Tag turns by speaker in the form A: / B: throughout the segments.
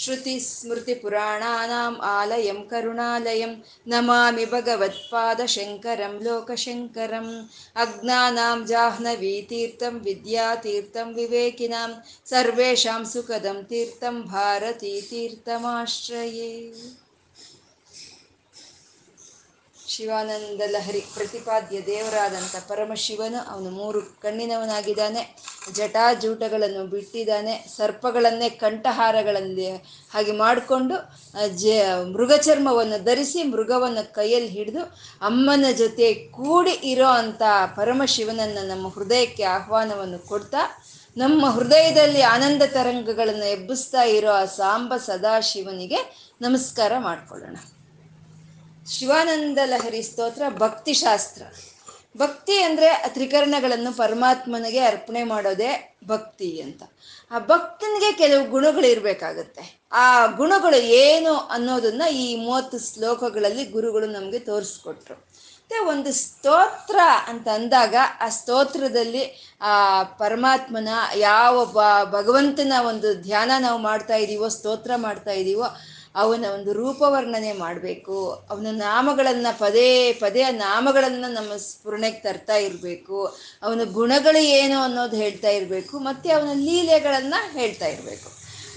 A: श्रुतिस्मृतिपुराणानाम् आलयं करुणालयं नमामि भगवत्पादशङ्करं लोकशङ्करम् अज्ञानां जाह्नवीतीर्थं विद्यातीर्थं विवेकिनां सर्वेषां सुखदं तीर्थं भारतीतीर्थमाश्रये ಶಿವಾನಂದ ಲಹರಿ ಪ್ರತಿಪಾದ್ಯ ದೇವರಾದಂಥ ಪರಮಶಿವನು ಅವನು ಮೂರು ಕಣ್ಣಿನವನಾಗಿದ್ದಾನೆ. ಜಟಾಜೂಟಗಳನ್ನು ಬಿಟ್ಟಿದ್ದಾನೆ. ಸರ್ಪಗಳನ್ನೇ ಕಂಠಹಾರಗಳಲ್ಲಿ ಹಾಗೆ ಮಾಡಿಕೊಂಡು ಜ, ಮೃಗಚರ್ಮವನ್ನು ಧರಿಸಿ ಮೃಗವನ್ನು ಕೈಯಲ್ಲಿ ಹಿಡಿದು ಅಮ್ಮನ ಜೊತೆ ಕೂಡಿ ಇರೋ ಅಂಥ ಪರಮಶಿವನನ್ನು ನಮ್ಮ ಹೃದಯಕ್ಕೆ ಆಹ್ವಾನವನ್ನು ಕೊಡ್ತಾ, ನಮ್ಮ ಹೃದಯದಲ್ಲಿ ಆನಂದ ತರಂಗಗಳನ್ನು ಎಬ್ಬಿಸ್ತಾ ಇರೋ ಆ ಸಾಂಬ ಸದಾಶಿವನಿಗೆ ನಮಸ್ಕಾರ ಮಾಡ್ಕೊಳ್ಳೋಣ. ಶಿವಾನಂದ ಲಹರಿ ಸ್ತೋತ್ರ ಭಕ್ತಿ ಶಾಸ್ತ್ರ. ಭಕ್ತಿ ಅಂದರೆ ತ್ರಿಕರಣಗಳನ್ನು ಪರಮಾತ್ಮನಿಗೆ ಅರ್ಪಣೆ ಮಾಡೋದೇ ಭಕ್ತಿ ಅಂತ. ಆ ಭಕ್ತನಿಗೆ ಕೆಲವು ಗುಣಗಳು ಇರಬೇಕಾಗತ್ತೆ. ಆ ಗುಣಗಳು ಏನು ಅನ್ನೋದನ್ನ ಈ ಮೂವತ್ತು ಶ್ಲೋಕಗಳಲ್ಲಿ ಗುರುಗಳು ನಮಗೆ ತೋರಿಸ್ಕೊಟ್ರು. ಮತ್ತೆ ಒಂದು ಸ್ತೋತ್ರ ಅಂತ ಅಂದಾಗ ಆ ಸ್ತೋತ್ರದಲ್ಲಿ ಆ ಪರಮಾತ್ಮನ ಯಾವ ಭಗವಂತನ ಒಂದು ಧ್ಯಾನ ನಾವು ಮಾಡ್ತಾ ಇದ್ದೀವೋ ಸ್ತೋತ್ರ ಮಾಡ್ತಾ ಇದ್ದೀವೋ ಅವನ ಒಂದು ರೂಪವರ್ಣನೆ ಮಾಡಬೇಕು, ಅವನ ನಾಮಗಳನ್ನು ಪದೇ ಪದೇ ನಾಮಗಳನ್ನು ನಮ್ಮ ಸ್ಫುರಣೆಗೆ ತರ್ತಾ ಇರಬೇಕು, ಅವನ ಗುಣಗಳು ಏನು ಅನ್ನೋದು ಹೇಳ್ತಾ ಇರಬೇಕು, ಮತ್ತು ಅವನ ಲೀಲೆಗಳನ್ನು ಹೇಳ್ತಾ ಇರಬೇಕು.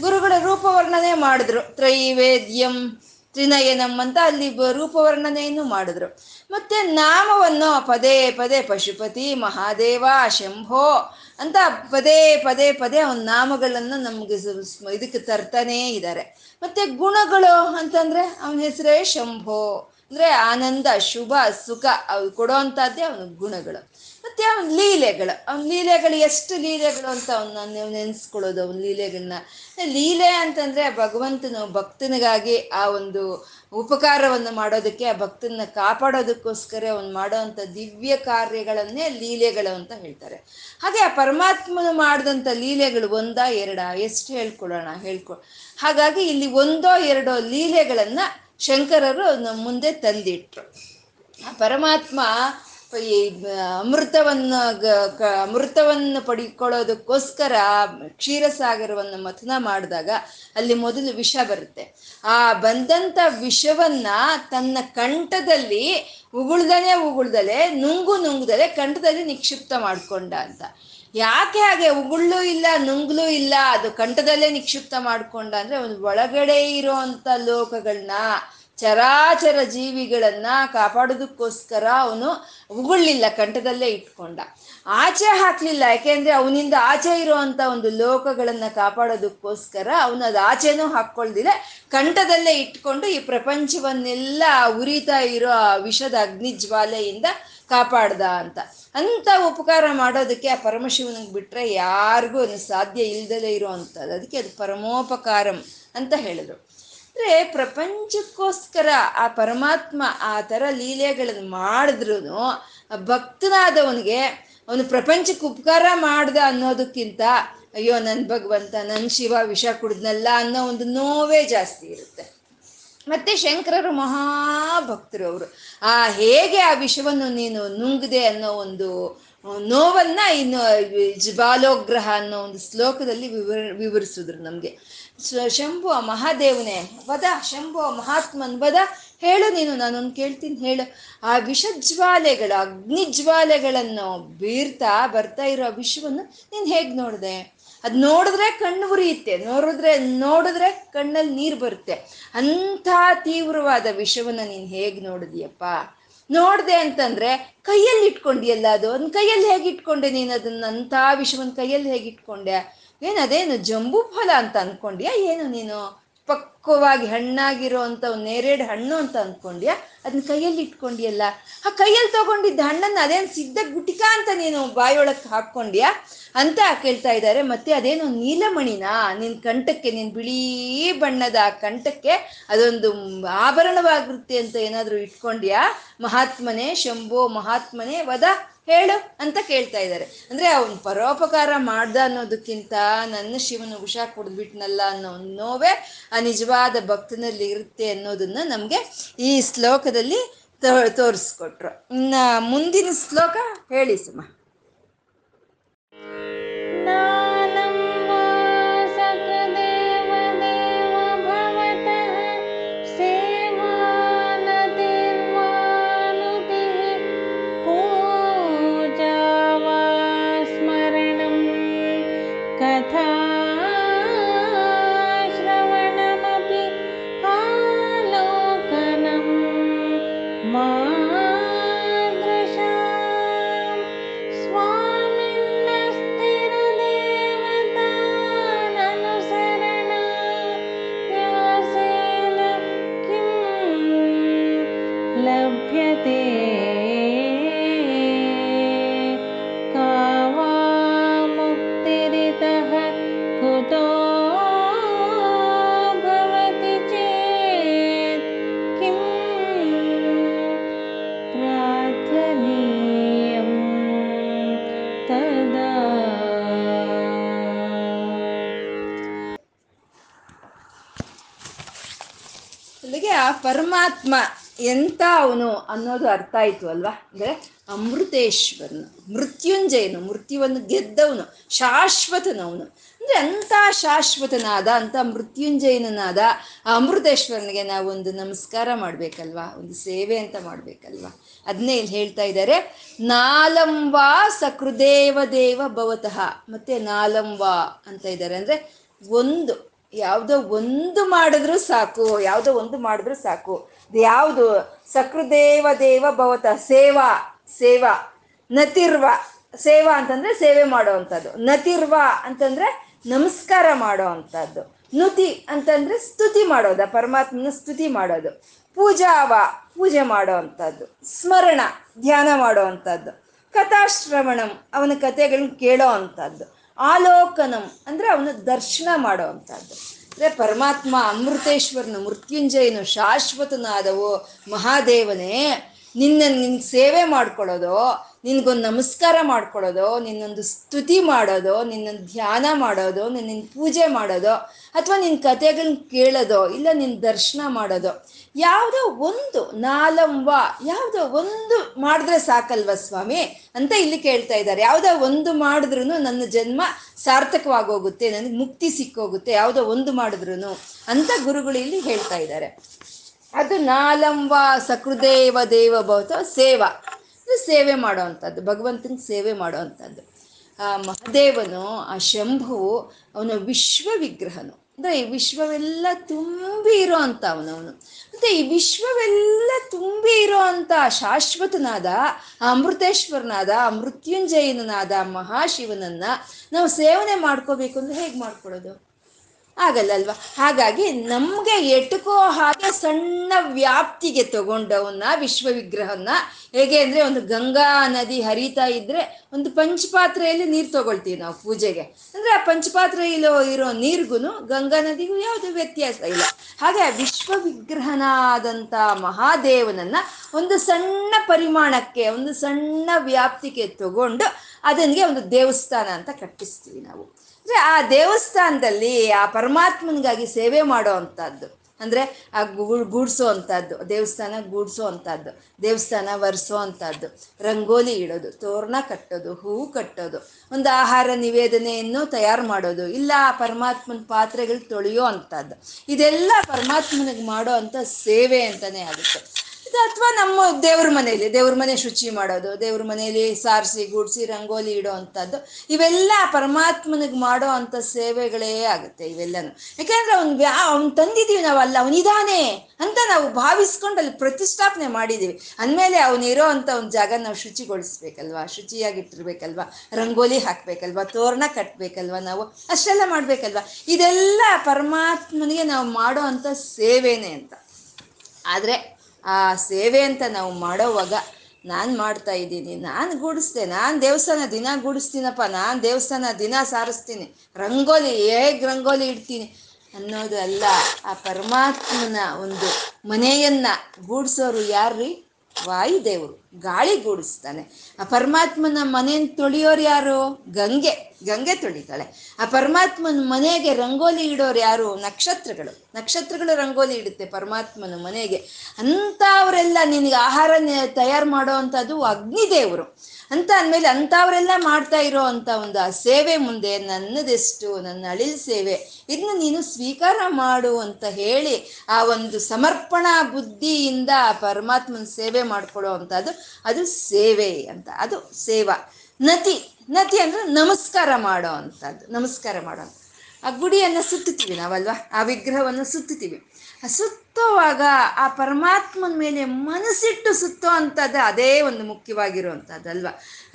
A: ಗುರುಗಳ ರೂಪವರ್ಣನೆ ಮಾಡಿದ್ರು. ತ್ರೈವೇದ್ಯಂ ತ್ರಿನಯನಂ ಅಂತ ಅಲ್ಲಿ ರೂಪವರ್ಣನೆಯನ್ನು ಮಾಡಿದ್ರು. ಮತ್ತೆ ನಾಮವನ್ನು ಪದೇ ಪದೇ ಪಶುಪತಿ ಮಹಾದೇವ ಶಂಭೋ ಅಂತ ಪದೇ ಪದೇ ಪದೇ ಅವನ ನಾಮಗಳನ್ನು ನಮಗೆ ಇದಕ್ಕೆ ತರ್ತಾನೇ ಇದ್ದಾರೆ ಮತ್ತೆ ಗುಣಗಳು ಅಂತಂದ್ರೆ ಅವನ ಹೆಸರೇ ಶಂಭೋ. ಅಂದ್ರೆ ಆನಂದ, ಶುಭ, ಸುಖ, ಅವು ಕೊಡೋವಂಥದ್ದೇ ಅವನ ಗುಣಗಳು. ಮತ್ತೆ ಅವನ ಲೀಲೆಗಳು ಅವನ ಲೀಲೆಗಳು ಎಷ್ಟು ಲೀಲೆಗಳು ಅಂತ ಅವನ್ನ ನೀವು ನೆನೆಸ್ಕೊಳ್ಳೋದು, ಅವನ ಲೀಲೆಗಳನ್ನ. ಲೀಲೆ ಅಂತಂದ್ರೆ ಭಗವಂತನು ಭಕ್ತನಿಗಾಗಿ ಆ ಒಂದು ಉಪಕಾರವನ್ನು ಮಾಡೋದಕ್ಕೆ, ಆ ಭಕ್ತನ ಕಾಪಾಡೋದಕ್ಕೋಸ್ಕರ ಅವನು ಮಾಡೋವಂಥ ದಿವ್ಯ ಕಾರ್ಯಗಳನ್ನೇ ಲೀಲೆಗಳು ಅಂತ ಹೇಳ್ತಾರೆ. ಹಾಗೆ ಆ ಪರಮಾತ್ಮನು ಮಾಡಿದಂಥ ಲೀಲೆಗಳು ಒಂದ ಎರಡ, ಎಷ್ಟು ಹೇಳ್ಕೊಳ್ಳೋಣ, ಹೇಳ್ಕೊ. ಹಾಗಾಗಿ ಇಲ್ಲಿ ಒಂದೋ ಎರಡೋ ಲೀಲೆಗಳನ್ನ ಶಂಕರರು ನಮ್ಮ ಮುಂದೆ ತಂದಿಟ್ರು. ಆ ಪರಮಾತ್ಮ ಈ ಅಮೃತವನ್ನು ಅಮೃತವನ್ನು ಪಡ್ಕೊಳ್ಳೋದಕ್ಕೋಸ್ಕರ ಕ್ಷೀರಸಾಗರವನ್ನು ಮಥನ ಮಾಡಿದಾಗ ಅಲ್ಲಿ ಮೊದಲು ವಿಷ ಬರುತ್ತೆ. ಆ ಬಂದಂಥ ವಿಷವನ್ನ ತನ್ನ ಕಂಠದಲ್ಲಿ ಉಗುಳ್ದಲೆ ಉಗುಳ್ದಲೆ, ನುಂಗು ನುಂಗ್ದಲೆ ಕಂಠದಲ್ಲಿ ನಿಕ್ಷಿಪ್ತ ಮಾಡ್ಕೊಂಡ ಅಂತ. ಯಾಕೆ ಹಾಗೆ ಉಗುಳ್ಳು ಇಲ್ಲ, ನುಂಗ್ಲು ಇಲ್ಲ, ಅದು ಕಂಠದಲ್ಲೇ ನಿಕ್ಷಿಪ್ತ ಮಾಡ್ಕೊಂಡ ಅಂದ್ರೆ ಒಂದು ಒಳಗಡೆ ಇರೋಂಥ ಲೋಕಗಳನ್ನ ಚರಾಚರ ಜೀವಿಗಳನ್ನ ಕಾಪಾಡೋದಕ್ಕೋಸ್ಕರ ಅವನು ಉಗುಳ್ಲಿಲ್ಲ, ಕಂಠದಲ್ಲೇ ಇಟ್ಕೊಂಡ. ಆಚೆ ಹಾಕ್ಲಿಲ್ಲ, ಯಾಕೆಂದ್ರೆ ಅವನಿಂದ ಆಚೆ ಇರುವಂತ ಒಂದು ಲೋಕಗಳನ್ನ ಕಾಪಾಡೋದಕ್ಕೋಸ್ಕರ ಅವನು ಆಚೆನೂ ಹಾಕೊಳ್ದಿಲ್ಲ ಕಂಠದಲ್ಲೇ ಇಟ್ಕೊಂಡು ಈ ಪ್ರಪಂಚವನ್ನೆಲ್ಲ ಉರಿತಾ ಇರೋ ವಿಷದ ಅಗ್ನಿ ಜ್ವಾಲೆಯಿಂದ ಕಾಪಾಡ್ದ ಅಂತ. ಅಂತ ಉಪಕಾರ ಮಾಡೋದಕ್ಕೆ ಆ ಪರಮಶಿವನಿಗೆ ಬಿಟ್ರೆ ಯಾರಿಗೂ ಸಾಧ್ಯ ಇಲ್ದಲೇ ಇರೋವಂಥದ್ದು ಅದಕ್ಕೆ ಅದು ಪರಮೋಪಕಾರಂ ಅಂತ ಹೇಳಿದ್ರು. ಅಂದ್ರೆ ಪ್ರಪಂಚಕ್ಕೋಸ್ಕರ ಆ ಪರಮಾತ್ಮ ಆ ಥರ ಲೀಲೆಗಳನ್ನು ಮಾಡಿದ್ರು ಭಕ್ತನಾದವನಿಗೆ ಅವನು ಪ್ರಪಂಚಕ್ಕೆ ಉಪಕಾರ ಮಾಡ್ದ ಅನ್ನೋದಕ್ಕಿಂತ ಅಯ್ಯೋ ನನ್ನ ಭಗವಂತ ನನ್ನ ಶಿವ ವಿಷ ಕುಡಿದ್ನಲ್ಲ ಅನ್ನೋ ಒಂದು ನೋವೇ ಜಾಸ್ತಿ ಇರುತ್ತೆ. ಮತ್ತೆ ಶಂಕರರು ಮಹಾಭಕ್ತರು ಅವರು. ಆ ಹೇಗೆ ಆ ವಿಷವನ್ನು ನೀನು ನುಂಗದೆ ಅನ್ನೋ ಒಂದು ನೋವನ್ನ ಇನ್ನು ಜ್ವಾಲೋಗ್ರಹ ಅನ್ನೋ ಒಂದು ಶ್ಲೋಕದಲ್ಲಿ ವಿವರ, ವಿವರಿಸಿದ್ರು ನಮಗೆ. ಶಂಭು ಮಹಾದೇವನೇ, ವದ ಶಂಭು ಮಹಾತ್ಮನ್, ವದ, ಹೇಳು ನೀನು, ನಾನೊಂದು ಕೇಳ್ತೀನಿ, ಹೇಳು. ಆ ವಿಷಜ್ವಾಲೆಗಳು ಅಗ್ನಿ ಜ್ವಾಲೆಗಳನ್ನು ಬೀರ್ತಾ ಬರ್ತಾ ಇರೋ ವಿಷವನ್ನು ನೀನು ಹೇಗೆ ನೋಡಿದೆ? ಅದು ನೋಡಿದ್ರೆ ಕಣ್ಣು ಉರಿಯುತ್ತೆ, ನೋಡಿದ್ರೆ ನೋಡಿದ್ರೆ ಕಣ್ಣಲ್ಲಿ ನೀರು ಬರುತ್ತೆ. ಅಂಥ ತೀವ್ರವಾದ ವಿಷವನ್ನು ನೀನು ಹೇಗೆ ನೋಡಿದೀಯಪ್ಪ? ನೋಡ್ದೆ ಅಂತಂದ್ರೆ ಕೈಯಲ್ಲಿ ಇಟ್ಕೊಂಡಿಯಲ್ಲ ಅದು? ಒಂದು ಕೈಯಲ್ಲಿ ಹೇಗೆ ಇಟ್ಕೊಂಡೆ ನೀನು ಅದನ್ನ? ಅಂತ ವಿಷವನ್ನ ಕೈಯಲ್ಲಿ ಹೇಗೆ ಇಟ್ಕೊಂಡೆ? ಏನದೇನು ಜಂಬೂ ಫಲ ಅಂತ ಅನ್ಕೊಂಡ್ಯಾ? ಏನು ನೀನು? ಪರಿಪಕ್ವವಾಗಿ ಹಣ್ಣಾಗಿರೋ ಅಂತ ಒಂದು ನೇರೇಡು ಹಣ್ಣು ಅಂತ ಅಂದ್ಕೊಂಡ್ಯಾ ಅದನ್ನ ಕೈಯಲ್ಲಿ ಇಟ್ಕೊಂಡಿಯಲ್ಲ? ಆ ಕೈಯಲ್ಲಿ ತಗೊಂಡಿದ್ದ ಹಣ್ಣನ್ನು ಅದೇನು ಸಿದ್ಧ ಗುಟಿಕ ಅಂತ ನೀನು ಬಾಯೊಳಕ್ಕೆ ಹಾಕ್ಕೊಂಡ್ಯಾ? ಅಂತ ಕೇಳ್ತಾ ಇದ್ದಾರೆ ಮತ್ತೆ ಅದೇನು ನೀಲಮಣಿನ ನಿನ್ ಕಂಠಕ್ಕೆ, ನಿನ್ ಬಿಳಿ ಬಣ್ಣದ ಆ ಕಂಠಕ್ಕೆ ಅದೊಂದು ಆಭರಣವಾಗಿರುತ್ತೆ ಅಂತ ಏನಾದರೂ ಇಟ್ಕೊಂಡ್ಯಾ? ಮಹಾತ್ಮನೇ, ಶಂಭೋ ಮಹಾತ್ಮನೇ, ವದ ಹೇಳು ಅಂತ ಕೇಳ್ತಾ ಇದ್ದಾರೆ. ಅಂದ್ರೆ ಅವನ್ ಪರೋಪಕಾರ ಮಾಡ್ದ ಅನ್ನೋದಕ್ಕಿಂತ ನನ್ನ ಶಿವನ ಉಷಾ ಕುಡಿದ್ಬಿಟ್ನಲ್ಲ ಅನ್ನೋ ನೋವೇ ಆ ನಿಜವಾದ ಭಕ್ತನಲ್ಲಿ ಇರುತ್ತೆ ಅನ್ನೋದನ್ನ ನಮ್ಗೆ ಈ ಶ್ಲೋಕದಲ್ಲಿ ತೋರಿಸ್ಕೊಟ್ರು. ಇನ್ನ ಮುಂದಿನ ಶ್ಲೋಕ ಹೇಳಿ ಸುಮ. ಪರಮಾತ್ಮ ಎಂತ ಅವನು ಅನ್ನೋದು ಅರ್ಥ ಆಯ್ತು ಅಲ್ವಾ? ಅಂದ್ರೆ ಅಮೃತೇಶ್ವರನು, ಮೃತ್ಯುಂಜಯನು, ಮೃತ್ಯುವನ್ನು ಗೆದ್ದವನು, ಶಾಶ್ವತನವನು. ಅಂದ್ರೆ ಅಂಥ ಶಾಶ್ವತನಾದ, ಅಂತ ಮೃತ್ಯುಂಜಯನಾದ ಆ ಅಮೃತೇಶ್ವರನಿಗೆ ನಾವು ಒಂದು ನಮಸ್ಕಾರ ಮಾಡಬೇಕಲ್ವಾ? ಒಂದು ಸೇವೆ ಅಂತ ಮಾಡಬೇಕಲ್ವಾ? ಅದನ್ನೇ ಇಲ್ಲಿ ಹೇಳ್ತಾ ಇದ್ದಾರೆ, ನಾಲಂವಾ ಸಕೃದೇವ ದೇವ ಭವತಃ. ಮತ್ತೆ ನಾಲಂವಾ ಅಂತ ಇದ್ದಾರೆ ಅಂದ್ರೆ ಒಂದು. ಯಾವುದೋ ಒಂದು ಮಾಡಿದ್ರು ಸಾಕು, ಯಾವುದೋ ಒಂದು ಮಾಡಿದ್ರು ಸಾಕು. ಯಾವುದು? ಸಕೃದೇವ ದೇವ ಭವತ, ಸೇವಾ ಸೇವಾ, ನತಿರ್ವ. ಸೇವಾ ಅಂತಂದ್ರೆ ಸೇವೆ ಮಾಡುವಂಥದ್ದು ನತಿರ್ವ ಅಂತಂದ್ರೆ ನಮಸ್ಕಾರ ಮಾಡೋ ಅಂಥದ್ದು. ನುತಿ ಅಂತಂದ್ರೆ ಸ್ತುತಿ ಮಾಡೋದ ಪರಮಾತ್ಮನ ಸ್ತುತಿ ಮಾಡೋದು. ಪೂಜಾವ, ಪೂಜೆ ಮಾಡೋ ಅಂಥದ್ದು. ಸ್ಮರಣ, ಧ್ಯಾನ ಮಾಡೋ ಅಂಥದ್ದು. ಕಥಾಶ್ರವಣಂ, ಅವನ ಕಥೆಗಳನ್ನ ಕೇಳೋ ಅಂಥದ್ದು. ಆಲೋಕನಂ ಅಂದ್ರೆ ಅವನ ದರ್ಶನ ಮಾಡೋ ಅಂಥದ್ದು ಅಂದ್ರೆ ಪರಮಾತ್ಮ ಅಮೃತೇಶ್ವರನು ಮೃತ್ಯುಂಜಯನು ಶಾಶ್ವತನಾದವು ಮಹಾದೇವನೇ, ನಿನ್ನ ನಿನ್ ಸೇವೆ ಮಾಡ್ಕೊಳ್ಳೋದು ನಿನ್ಗೊಂದು ನಮಸ್ಕಾರ ಮಾಡ್ಕೊಳ್ಳೋದು ನಿನ್ನೊಂದು ಸ್ತುತಿ ಮಾಡೋದು, ನಿನ್ನೊಂದು ಧ್ಯಾನ ಮಾಡೋದು ನಿನ್ನ ಪೂಜೆ ಮಾಡೋದು, ಅಥವಾ ನಿನ್ನ ಕಥೆಗಳನ್ನ ಕೇಳೋದು, ಇಲ್ಲ ನಿನ್ನ ದರ್ಶನ ಮಾಡೋದು, ಯಾವುದೋ ಒಂದು ನಾಲಂಬ, ಯಾವುದೋ ಒಂದು ಮಾಡಿದ್ರೆ ಸಾಕಲ್ವ ಸ್ವಾಮಿ? ಅಂತ ಇಲ್ಲಿ ಕೇಳ್ತಾ ಇದ್ದಾರೆ. ಯಾವುದೋ ಒಂದು ಮಾಡಿದ್ರು ನನ್ನ ಜನ್ಮ ಸಾರ್ಥಕವಾಗೋಗುತ್ತೆ, ನನಗೆ ಮುಕ್ತಿ ಸಿಕ್ಕೋಗುತ್ತೆ, ಯಾವುದೋ ಒಂದು ಮಾಡಿದ್ರು ಅಂತ ಗುರುಗಳು ಇಲ್ಲಿ ಹೇಳ್ತಾ ಇದ್ದಾರೆ. ಅದು ನಾಲಂಬ ಸಕೃದೇವ ದೇವ ಭವತ ಸೇವಾ. ಸೇವೆ ಮಾಡೋವಂಥದ್ದು ಭಗವಂತನ ಸೇವೆ ಮಾಡೋವಂಥದ್ದು ಆ, ಮಹಾದೇವನು, ಆ ಶಂಭುವು ಅವನ ವಿಶ್ವ ವಿಗ್ರಹನು ಅಂದರೆ ಈ ವಿಶ್ವವೆಲ್ಲ ತುಂಬಿ ಇರೋ ಅಂತ ಅವನವನು. ಮತ್ತೆ ಈ ವಿಶ್ವವೆಲ್ಲ ತುಂಬಿ ಇರೋ ಅಂತ ಶಾಶ್ವತನಾದ ಅಮೃತೇಶ್ವರನಾದ ಮೃತ್ಯುಂಜಯನಾದ ಮಹಾಶಿವನನ್ನ ನಾವು ಸೇವನೆ ಮಾಡ್ಕೋಬೇಕು ಅಂದ್ರೆ ಹೇಗೆ ಮಾಡ್ಕೊಳ್ಳೋದು ಆಗಲ್ಲ ಅಲ್ವಾ ಹಾಗಾಗಿ ನಮಗೆ ಎಟುಕೋ ಹಾಗೆ ಸಣ್ಣ ವ್ಯಾಪ್ತಿಗೆ ತಗೊಂಡವನ್ನ ವಿಶ್ವ ವಿಗ್ರಹನ ಹೇಗೆ ಅಂದ್ರೆ ಒಂದು ಗಂಗಾ ನದಿ ಹರಿತಾ ಇದ್ರೆ ಒಂದು ಪಂಚಪಾತ್ರೆಯಲ್ಲಿ ನೀರು ತಗೊಳ್ತೀವಿ ನಾವು ಪೂಜೆಗೆ. ಅಂದ್ರೆ ಆ ಪಂಚಪಾತ್ರೆಯಲ್ಲಿ ಇರೋ ನೀರಿಗೂ ಗಂಗಾ ನದಿಗೂ ಯಾವುದು ವ್ಯತ್ಯಾಸ ಇಲ್ಲ. ಹಾಗೆ ವಿಶ್ವ ವಿಗ್ರಹನಾದಂಥ ಮಹಾದೇವನನ್ನ ಒಂದು ಸಣ್ಣ ಪರಿಮಾಣಕ್ಕೆ, ಒಂದು ಸಣ್ಣ ವ್ಯಾಪ್ತಿಗೆ ತಗೊಂಡು ಅದನಿಗೆ ಒಂದು ದೇವಸ್ಥಾನ ಅಂತ ಕಟ್ಟಿಸ್ತೀವಿ ನಾವು. ಅಂದ್ರೆ ಆ ದೇವಸ್ಥಾನದಲ್ಲಿ ಆ ಪರಮಾತ್ಮನಿಗಾಗಿ ಸೇವೆ ಮಾಡೋ ಅಂಥದ್ದು. ಅಂದ್ರೆ ಆ ಗೂಡ್ಸೋ ಅಂಥದ್ದು, ದೇವಸ್ಥಾನ ಗೂಡ್ಸೋ ಅಂಥದ್ದು, ದೇವಸ್ಥಾನ ಒರೆಸೋ ಅಂಥದ್ದು. ರಂಗೋಲಿ ಇಡೋದು, ತೋರಣ ಕಟ್ಟೋದು, ಹೂವು ಕಟ್ಟೋದು, ಒಂದು ಆಹಾರ ನಿವೇದನೆಯನ್ನು ತಯಾರು ಮಾಡೋದು, ಇಲ್ಲ ಆ ಪರಮಾತ್ಮನ ಪಾತ್ರೆಗಳು ತೊಳೆಯೋ ಅಂಥದ್ದು. ಇದೆಲ್ಲ ಪರಮಾತ್ಮನಿಗೆ ಮಾಡೋ ಅಂಥ ಸೇವೆ ಅಂತಲೇ ಆಗುತ್ತೆ. ಅಥವಾ ನಮ್ಮ ದೇವ್ರ ಮನೆಯಲ್ಲಿ, ದೇವ್ರ ಮನೆ ಶುಚಿ ಮಾಡೋದು, ದೇವ್ರ ಮನೆಯಲ್ಲಿ ಸಾರಿಸಿ, ಗುಡಿಸಿ, ರಂಗೋಲಿ ಇಡೋ ಅಂಥದ್ದು, ಇವೆಲ್ಲ ಪರಮಾತ್ಮನಿಗೆ ಮಾಡೋ ಅಂಥ ಸೇವೆಗಳೇ ಆಗುತ್ತೆ ಇವೆಲ್ಲನೂ. ಯಾಕೆಂದ್ರೆ ಅವ್ನು ವ್ಯಾ, ಅವ್ನು ತಂದಿದ್ದೀವಿ ನಾವು ಅವನಿದಾನೆ ಅಂತ ನಾವು ಭಾವಿಸ್ಕೊಂಡು ಅಲ್ಲಿ ಪ್ರತಿಷ್ಠಾಪನೆ ಮಾಡಿದ್ದೀವಿ ಅಂದಮೇಲೆ ಅವನಿರೋ ಅಂತ ಒಂದು ಜಾಗ ನಾವು ಶುಚಿಗೊಳಿಸ್ಬೇಕಲ್ವಾ, ಶುಚಿಯಾಗಿಟ್ಟಿರ್ಬೇಕಲ್ವಾ, ರಂಗೋಲಿ ಹಾಕ್ಬೇಕಲ್ವಾ, ತೋರಣ ಕಟ್ಬೇಕಲ್ವಾ ನಾವು, ಅಷ್ಟೆಲ್ಲ ಮಾಡ್ಬೇಕಲ್ವಾ? ಇದೆಲ್ಲ ಪರಮಾತ್ಮನಿಗೆ ನಾವು ಮಾಡೋ ಅಂಥ ಸೇವೆನೇ ಅಂತ. ಆದರೆ ಆ ಸೇವೆ ಅಂತ ನಾವು ಮಾಡೋವಾಗ ನಾನು ಮಾಡ್ತಾ ಇದ್ದೀನಿ, ನಾನು ಗೂಡಿಸ್ದೆ, ನಾನು ದೇವಸ್ಥಾನ ದಿನ ಗೂಡಿಸ್ತೀನಪ್ಪ, ನಾನು ದೇವಸ್ಥಾನ ದಿನ ಸಾರಿಸ್ತೀನಿ, ರಂಗೋಲಿ ಹೇಗೆ ರಂಗೋಲಿ ಇಡ್ತೀನಿ ಅನ್ನೋದು ಅಲ್ಲ ಆ ಪರಮಾತ್ಮನ ಒಂದು ಮನೆಯನ್ನ ಗೂಡಿಸೋರು ಯಾರ್ರೀ? ವಾಯುದೇವರು, ಗಾಳಿ ಗೂಡಿಸ್ತಾನೆ. ಆ ಪರಮಾತ್ಮನ ಮನೆಯನ್ನು ತೊಳೆಯೋರು ಯಾರು? ಗಂಗೆ. ಗಂಗೆ ತೊಳಿತಾಳೆ. ಆ ಪರಮಾತ್ಮನ ಮನೆಗೆ ರಂಗೋಲಿ ಇಡೋರು ಯಾರು? ನಕ್ಷತ್ರಗಳು. ನಕ್ಷತ್ರಗಳು ರಂಗೋಲಿ ಇಡುತ್ತೆ ಪರಮಾತ್ಮನ ಮನೆಗೆ. ಅಂಥವರೆಲ್ಲ ನಿನಗೆ ಆಹಾರ ತಯಾರು ಮಾಡೋ ಅಂಥದ್ದು ಅಗ್ನಿದೇವರು. ಅಂತ ಅಂದಮೇಲೆ ಅಂಥವರೆಲ್ಲ ಮಾಡ್ತಾ ಇರೋ ಅಂಥ ಒಂದು ಆ ಸೇವೆ ಮುಂದೆ ನನ್ನದೆಷ್ಟು? ನನ್ನ ಅಳಿಲ್ ಸೇವೆ. ಇದನ್ನ ನೀನು ಸ್ವೀಕಾರ ಮಾಡು ಅಂತ ಹೇಳಿ ಆ ಒಂದು ಸಮರ್ಪಣಾ ಬುದ್ಧಿಯಿಂದ ಪರಮಾತ್ಮನ ಸೇವೆ ಮಾಡ್ಕೊಳ್ಳೋ ಅಂಥದ್ದು ಅದು ಸೇವೆ ಅಂತ. ಅದು ಸೇವಾ. ನತಿ. ನತಿ ಅಂದ್ರೆ ನಮಸ್ಕಾರ ಮಾಡೋ ಅಂತದ್ದು ನಮಸ್ಕಾರ ಮಾಡೋ ಆ ಗುಡಿಯನ್ನು ಸುತ್ತುತ್ತೀವಿ ನಾವಲ್ವಾ? ಆ ವಿಗ್ರಹವನ್ನು ಸುತ್ತುತ್ತೀವಿ. ಸುತ್ತುವಾಗ ಆ ಪರಮಾತ್ಮನ ಮೇಲೆ ಮನಸ್ಸಿಟ್ಟು ಸುತ್ತೋ ಅಂಥದ್ದು ಅದೇ ಒಂದು ಮುಖ್ಯವಾಗಿರುವಂಥದ್ದಲ್ವ?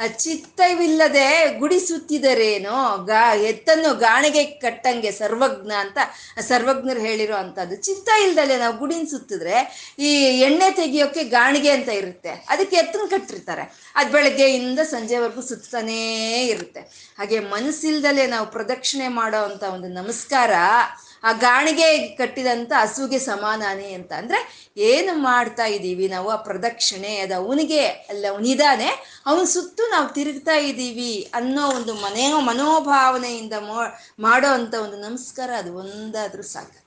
A: ಆ ಚಿತ್ತವಿಲ್ಲದೆ ಗುಡಿ ಸುತ್ತಿದರೇನೋ, ಗಾ, ಎತ್ತನ್ನು ಗಾಣಿಗೆ ಕಟ್ಟಂಗೆ ಸರ್ವಜ್ಞ ಅಂತ ಸರ್ವಜ್ಞರು ಹೇಳಿರೋ ಅಂಥದ್ದು ಚಿತ್ತ ಇಲ್ದಲೆ ನಾವು ಗುಡಿನ ಸುತ್ತಿದ್ರೆ ಈ ಎಣ್ಣೆ ತೆಗಿಯೋಕೆ ಗಾಣಿಗೆ ಅಂತ ಇರುತ್ತೆ. ಅದಕ್ಕೆ ಎತ್ತನ್ನು ಕಟ್ಟಿರ್ತಾರೆ. ಅದು ಬೆಳಗ್ಗೆಯಿಂದ ಸಂಜೆವರೆಗೂ ಸುತ್ತಾನೇ ಇರುತ್ತೆ. ಹಾಗೆ ಮನಸ್ಸಿಲ್ದಲೆ ನಾವು ಪ್ರದಕ್ಷಿಣೆ ಮಾಡೋ ಒಂದು ನಮಸ್ಕಾರ ಆ ಗಾಣಿಗೆ ಕಟ್ಟಿದಂಥ ಹಸುಗೆ ಸಮಾನಾನೇ ಅಂತ ಅಂದರೆ ಏನು ಮಾಡ್ತಾ ಇದ್ದೀವಿ ನಾವು? ಆ ಪ್ರದಕ್ಷಿಣೆ ಅದು ಅವನಿಗೆ ಅಲ್ಲ ಅವನಿದಾನೆ ಅವನ ಸುತ್ತು ನಾವು ತಿರುಗ್ತಾ ಇದ್ದೀವಿ ಅನ್ನೋ ಒಂದು ಮನೆ ಮನೋಭಾವನೆಯಿಂದ ಮಾಡೋ ಅಂಥ ಒಂದು ನಮಸ್ಕಾರ ಅದು ಒಂದಾದರೂ ಸಾಕತ್ತೆ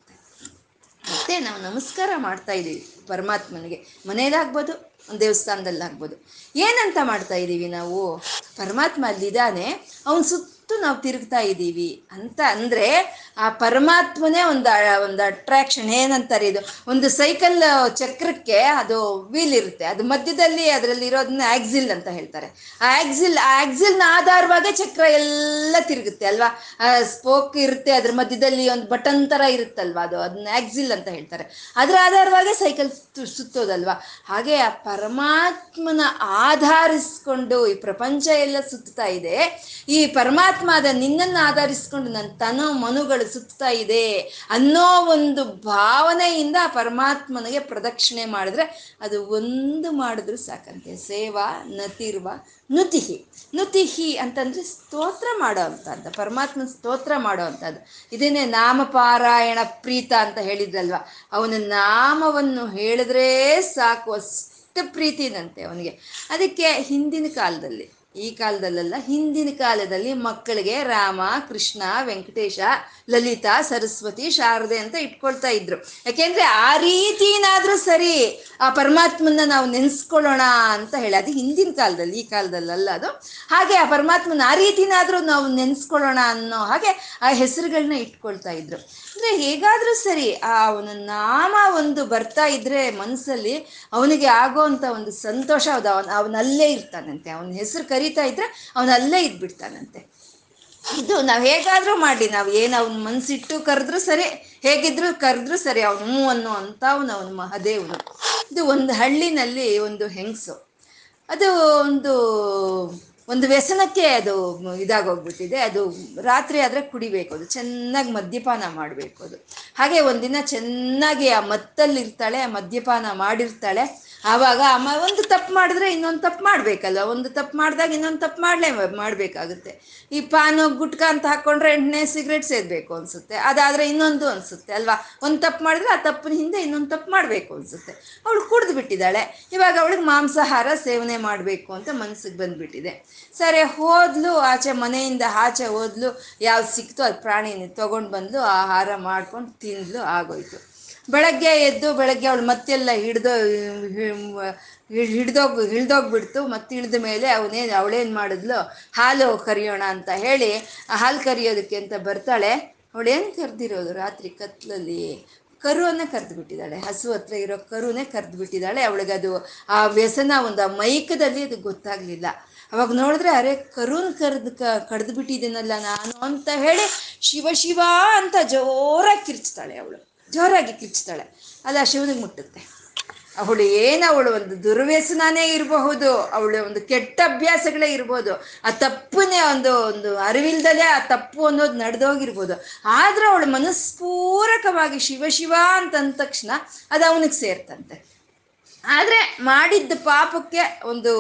A: ಮತ್ತೆ ನಾವು ನಮಸ್ಕಾರ ಮಾಡ್ತಾ ಇದ್ದೀವಿ ಪರಮಾತ್ಮನಿಗೆ. ಮನೇಲಾಗ್ಬೋದು ಒಂದು ದೇವಸ್ಥಾನದಲ್ಲಾಗ್ಬೋದು. ಏನಂತ ಮಾಡ್ತಾ ಇದ್ದೀವಿ ನಾವು? ಪರಮಾತ್ಮ ಅಲ್ಲಿದ್ದಾನೆ, ಅವನ ಸುತ್ತ ನಾವು ತಿರುಗ್ತಾ ಇದ್ದೀವಿ ಅಂತ ಅಂದರೆ ಆ ಪರಮಾತ್ಮನೇ ಒಂದು ಒಂದು ಅಟ್ರಾಕ್ಷನ್ ಏನಂತಾರೆ ಇದು? ಒಂದು ಸೈಕಲ್ ಚಕ್ರಕ್ಕೆ ಅದು ವೀಲ್ ಇರುತ್ತೆ. ಅದು ಮಧ್ಯದಲ್ಲಿ ಅದರಲ್ಲಿ ಇರೋದನ್ನ ಆಕ್ಸಿಲ್ ಅಂತ ಹೇಳ್ತಾರೆ. ಆ ಆಕ್ಸಿಲ್ ಆ ಆಕ್ಸಿಲ್ನ ಆಧಾರವಾಗೇ ಚಕ್ರ ಎಲ್ಲ ತಿರುಗುತ್ತೆ ಅಲ್ವಾ? ಸ್ಪೋಕ್ ಇರುತ್ತೆ, ಅದ್ರ ಮಧ್ಯದಲ್ಲಿ ಒಂದು ಬಟನ್ ಥರ ಇರುತ್ತಲ್ವಾ? ಅದು, ಅದನ್ನ ಆಕ್ಸಿಲ್ ಅಂತ ಹೇಳ್ತಾರೆ. ಅದರ ಆಧಾರವಾಗೇ ಸೈಕಲ್ ಸುತ್ತೋದಲ್ವಾ? ಹಾಗೆ ಆ ಪರಮಾತ್ಮನ ಆಧರಿಸ್ಕೊಂಡು ಈ ಪ್ರಪಂಚ ಎಲ್ಲ ಸುತ್ತಾ ಇದೆ. ಈ ಪರಮಾತ್ಮ ಅದ ನಿನ್ನನ್ನು ಆಧರಿಸ್ಕೊಂಡು ನನ್ನ ತನೋ ಮನುಗಳು ಸುತ್ತಾ ಇದೆ ಅನ್ನೋ ಒಂದು ಭಾವನೆಯಿಂದ ಪರಮಾತ್ಮನಿಗೆ ಪ್ರದಕ್ಷಿಣೆ ಮಾಡಿದ್ರೆ ಅದು ಒಂದು ಮಾಡಿದ್ರು ಸಾಕಂತೆ. ಸೇವಾ, ನತಿರ್ವ, ನುತಿಹಿ. ನುತಿಹಿ ಅಂತಂದ್ರೆ ಸ್ತೋತ್ರ ಮಾಡೋ ಅಂಥದ್ದು. ಪರಮಾತ್ಮನ ಸ್ತೋತ್ರ ಮಾಡೋ ಅಂಥದ್ದು. ಇದನ್ನೇ ನಾಮಪಾರಾಯಣ ಪ್ರೀತ ಅಂತ ಹೇಳಿದ್ರಲ್ವ? ಅವನ ನಾಮವನ್ನು ಹೇಳಿದ್ರೆ ಸಾಕು ಅಷ್ಟು ಪ್ರೀತಿನಂತೆ ಅವನಿಗೆ. ಅದಕ್ಕೆ ಹಿಂದಿನ ಕಾಲದಲ್ಲಿ ಈ ಕಾಲದಲ್ಲೆಲ್ಲ ಹಿಂದಿನ ಕಾಲದಲ್ಲಿ ಮಕ್ಕಳಿಗೆ ರಾಮ, ಕೃಷ್ಣ, ವೆಂಕಟೇಶ, ಲಲಿತಾ, ಸರಸ್ವತಿ, ಶಾರದೆ ಅಂತ ಇಟ್ಕೊಳ್ತಾ ಇದ್ರು. ಯಾಕೆಂದ್ರೆ ಆ ರೀತಿನಾದ್ರೂ ಸರಿ ಆ ಪರಮಾತ್ಮನ ನಾವು ನೆನೆಸ್ಕೊಳ್ಳೋಣ ಅಂತ ಹೇಳಿ, ಅದು ಹಿಂದಿನ ಕಾಲದಲ್ಲಿ, ಈ ಕಾಲದಲ್ಲಲ್ಲ ಅದು. ಹಾಗೆ ಆ ಪರಮಾತ್ಮನ ಆ ರೀತಿನಾದ್ರೂ ನಾವು ನೆನೆಸ್ಕೊಳ್ಳೋಣ ಅನ್ನೋ ಹಾಗೆ ಆ ಹೆಸರುಗಳನ್ನ ಇಟ್ಕೊಳ್ತಾ ಇದ್ರು. ಅಂದ್ರೆ ಹೇಗಾದ್ರೂ ಸರಿ, ಆ ಅವನ ನಾಮ ಒಂದು ಬರ್ತಾ ಇದ್ರೆ ಮನಸ್ಸಲ್ಲಿ ಅವನಿಗೆ ಆಗೋವಂಥ ಒಂದು ಸಂತೋಷ ಅದು ಅವನ, ಅವನಲ್ಲೇ ಇರ್ತಾನಂತೆ. ಅವನ ಹೆಸರು ಕರಿತಾ ಇದ್ರೆ ಅವನಲ್ಲೇ ಇದ್ಬಿಡ್ತಾನಂತೆ. ಇದು ನಾವು ಹೇಗಾದ್ರೂ ಮಾಡಿ ನಾವು ಏನು ಅವನ ಮನ್ಸಿಟ್ಟು ಕರೆದ್ರು ಸರಿ, ಹೇಗಿದ್ರು ಕರೆದ್ರು ಸರಿ, ಅವನು ಹ್ಞೂ ಅನ್ನೋ ಅಂತ ಅವನು, ಅವನ ಮಹದೇವನು ಇದು ಒಂದು ಹಳ್ಳಿನಲ್ಲಿ ಒಂದು ಹೆಂಗಸು. ಅದು ಒಂದು ಒಂದು ವ್ಯಸನಕ್ಕೆ ಅದು ಇದಾಗೋಗ್ಬಿಟ್ಟಿದೆ. ಅದು ರಾತ್ರಿ ಆದರೆ ಕುಡಿಬೇಕು. ಅದು ಚೆನ್ನಾಗಿ ಮದ್ಯಪಾನ ಮಾಡಬೇಕು ಅದು. ಹಾಗೆ ಒಂದಿನ ಚೆನ್ನಾಗಿ ಆ ಮತ್ತಲ್ಲಿ ಇರ್ತಾಳೆ ಆ ಮದ್ಯಪಾನ ಮಾಡಿರ್ತಾಳೆ. ಆವಾಗ ಅಮ್ಮ ಒಂದು ತಪ್ಪು ಮಾಡಿದ್ರೆ ಇನ್ನೊಂದು ತಪ್ಪು ಮಾಡಬೇಕಲ್ವ? ಒಂದು ತಪ್ಪು ಮಾಡಿದಾಗ ಇನ್ನೊಂದು ತಪ್ಪು ಮಾಡಲೇ ಮಾಡಬೇಕಾಗುತ್ತೆ. ಈ ಪಾನು ಗುಟ್ಕ ಅಂತ ಹಾಕ್ಕೊಂಡ್ರೆ ಎಂಟನೇ ಸಿಗರೇಟ್ ಸೇದಬೇಕು ಅನಿಸುತ್ತೆ. ಅದಾದರೆ ಇನ್ನೊಂದು ಅನಿಸುತ್ತೆ ಅಲ್ವಾ? ಒಂದು ತಪ್ಪು ಮಾಡಿದ್ರೆ ಆ ತಪ್ಪಿನ ಹಿಂದೆ ಇನ್ನೊಂದು ತಪ್ಪು ಮಾಡಬೇಕು ಅನಿಸುತ್ತೆ. ಅವಳು ಕುಡ್ದು ಬಿಟ್ಟಿದ್ದಾಳೆ. ಇವಾಗ ಅವಳಿಗೆ ಮಾಂಸಾಹಾರ ಸೇವನೆ ಮಾಡಬೇಕು ಅಂತ ಮನಸ್ಸಿಗೆ ಬಂದುಬಿಟ್ಟಿದೆ. ಸರಿ, ಹೋದ್ಲು, ಆಚೆ ಮನೆಯಿಂದ ಆಚೆ ಹೋದ್ಲು, ಯಾವ್ದು ಸಿಕ್ತು ಅದು ಪ್ರಾಣಿನ ತೊಗೊಂಡು ಬಂದ್ಲು, ಆಹಾರ ಮಾಡ್ಕೊಂಡು ತಿಂದ್ಲು, ಆಗೋಯ್ತು. ಬೆಳಗ್ಗೆ ಎದ್ದು, ಬೆಳಗ್ಗೆ ಅವಳು ಮತ್ತೆಲ್ಲ ಹಿಡ್ದೋ ಹಿಡ್ದೋಗ್ ಹಿಡ್ದೋಗ್ಬಿಡ್ತು ಮತ್ತೆ ಇಳಿದ ಮೇಲೆ ಅವನೇನು ಅವಳೇನು ಮಾಡಿದ್ಲು, ಹಾಲು ಕರಿಯೋಣ ಅಂತ ಹೇಳಿ ಹಾಲು ಕರಿಯೋದಕ್ಕೆ ಅಂತ ಬರ್ತಾಳೆ. ಅವಳೇನು ಕರೆದಿರೋದು ರಾತ್ರಿ ಕತ್ಲಲ್ಲಿ? ಕರುವನ್ನು ಕರೆದು ಬಿಟ್ಟಿದ್ದಾಳೆ ಹಸು ಹತ್ರ ಇರೋ ಕರುನೇ ಕರೆದು ಬಿಟ್ಟಿದ್ದಾಳೆ ಅವಳಿಗೆ ಅದು ಆ ವ್ಯಸನ ಒಂದು ಮೈಕದಲ್ಲಿ ಅದು ಗೊತ್ತಾಗ್ಲಿಲ್ಲ. ಅವಾಗ ನೋಡಿದ್ರೆ, ಅರೆ ಕರುನ್ ಕರೆದು ಕ, ಕಡ್ದು ಬಿಟ್ಟಿದ್ದೀನಲ್ಲ ನಾನು ಅಂತ ಹೇಳಿ ಶಿವ ಶಿವ ಅಂತ ಜೋರಾಗಿ ಕಿರ್ಚ್ತಾಳೆ ಅವಳು. ಜೋರಾಗಿ ಕಿರ್ಚ್ತಾಳೆ. ಆ ಶಿವನಿಗೆ ಮುಟ್ಟುತ್ತೆ. ಅವಳು ಏನು ಅವಳು ಒಂದು ದುರ್ವ್ಯಸನನೇ ಇರಬಹುದು, ಅವಳು ಒಂದು ಕೆಟ್ಟ ಅಭ್ಯಾಸಗಳೇ ಇರ್ಬೋದು, ಆ ತಪ್ಪನ್ನೇ ಒಂದು ಒಂದು ಅರಿವಿಲ್ದಲೇ ಆ ತಪ್ಪು ಅನ್ನೋದು ನಡೆದೋಗಿರ್ಬೋದು. ಆದ್ರೆ ಅವಳು ಮನಸ್ಪೂರಕವಾಗಿ ಶಿವ ಶಿವ ಅಂತ ಅಂದ ತಕ್ಷಣ ಅದು ಅವನಿಗೆ ಸೇರ್ತಂತೆ. ಆದರೆ ಮಾಡಿದ್ದ ಪಾಪಕ್ಕೆ ಒಂದು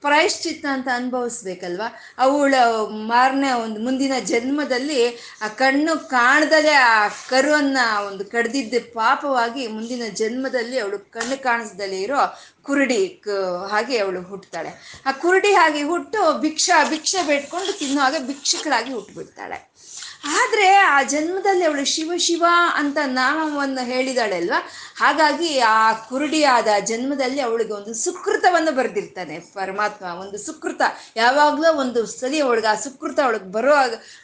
A: ಪ್ರಾಯಶ್ಚಿತ್ತ ಅಂತ ಅನುಭವಿಸ್ಬೇಕಲ್ವ? ಅವಳ ಮಾರನೇ ಒಂದು ಮುಂದಿನ ಜನ್ಮದಲ್ಲಿ ಆ ಕಣ್ಣು ಕಾಣದಲೆ ಆ ಕರುವನ್ನ ಒಂದು ಕಡ್ದಿದ್ದ ಪಾಪವಾಗಿ ಮುಂದಿನ ಜನ್ಮದಲ್ಲಿ ಅವಳು ಕಣ್ಣು ಕಾಣಿಸ್ದಲೇ ಇರೋ ಕುರುಡಿ ಹಾಗೆ ಅವಳು ಹುಟ್ಟುತ್ತಾಳೆ ಆ ಕುರುಡಿ ಹಾಗೆ ಹುಟ್ಟು ಭಿಕ್ಷಾ, ಭಿಕ್ಷೆ ಬೇಡ್ಕೊಂಡು ತಿನ್ನೋ ಹಾಗೆ ಭಿಕ್ಷುಕಳಾಗಿ ಹುಟ್ಟುಬಿಡ್ತಾಳೆ ಆದರೆ ಆ ಜನ್ಮದಲ್ಲಿ ಅವಳು ಶಿವ ಶಿವ ಅಂತ ನಾಮವನ್ನು ಹೇಳಿದಾಳೆ ಅಲ್ವಾ ಹಾಗಾಗಿ ಆ ಕುರುಡಿಯಾದ ಜನ್ಮದಲ್ಲಿ ಅವಳಿಗೆ ಒಂದು ಸುಕೃತವನ್ನು ಬರೆದಿರ್ತಾನೆ, ಪರಮಾತ್ಮ. ಒಂದು ಸುಕೃತ. ಯಾವಾಗಲೂ ಒಂದು ಸರಿ ಅವಳಿಗೆ ಆ ಸುಕೃತ ಅವಳಿಗೆ ಬರೋ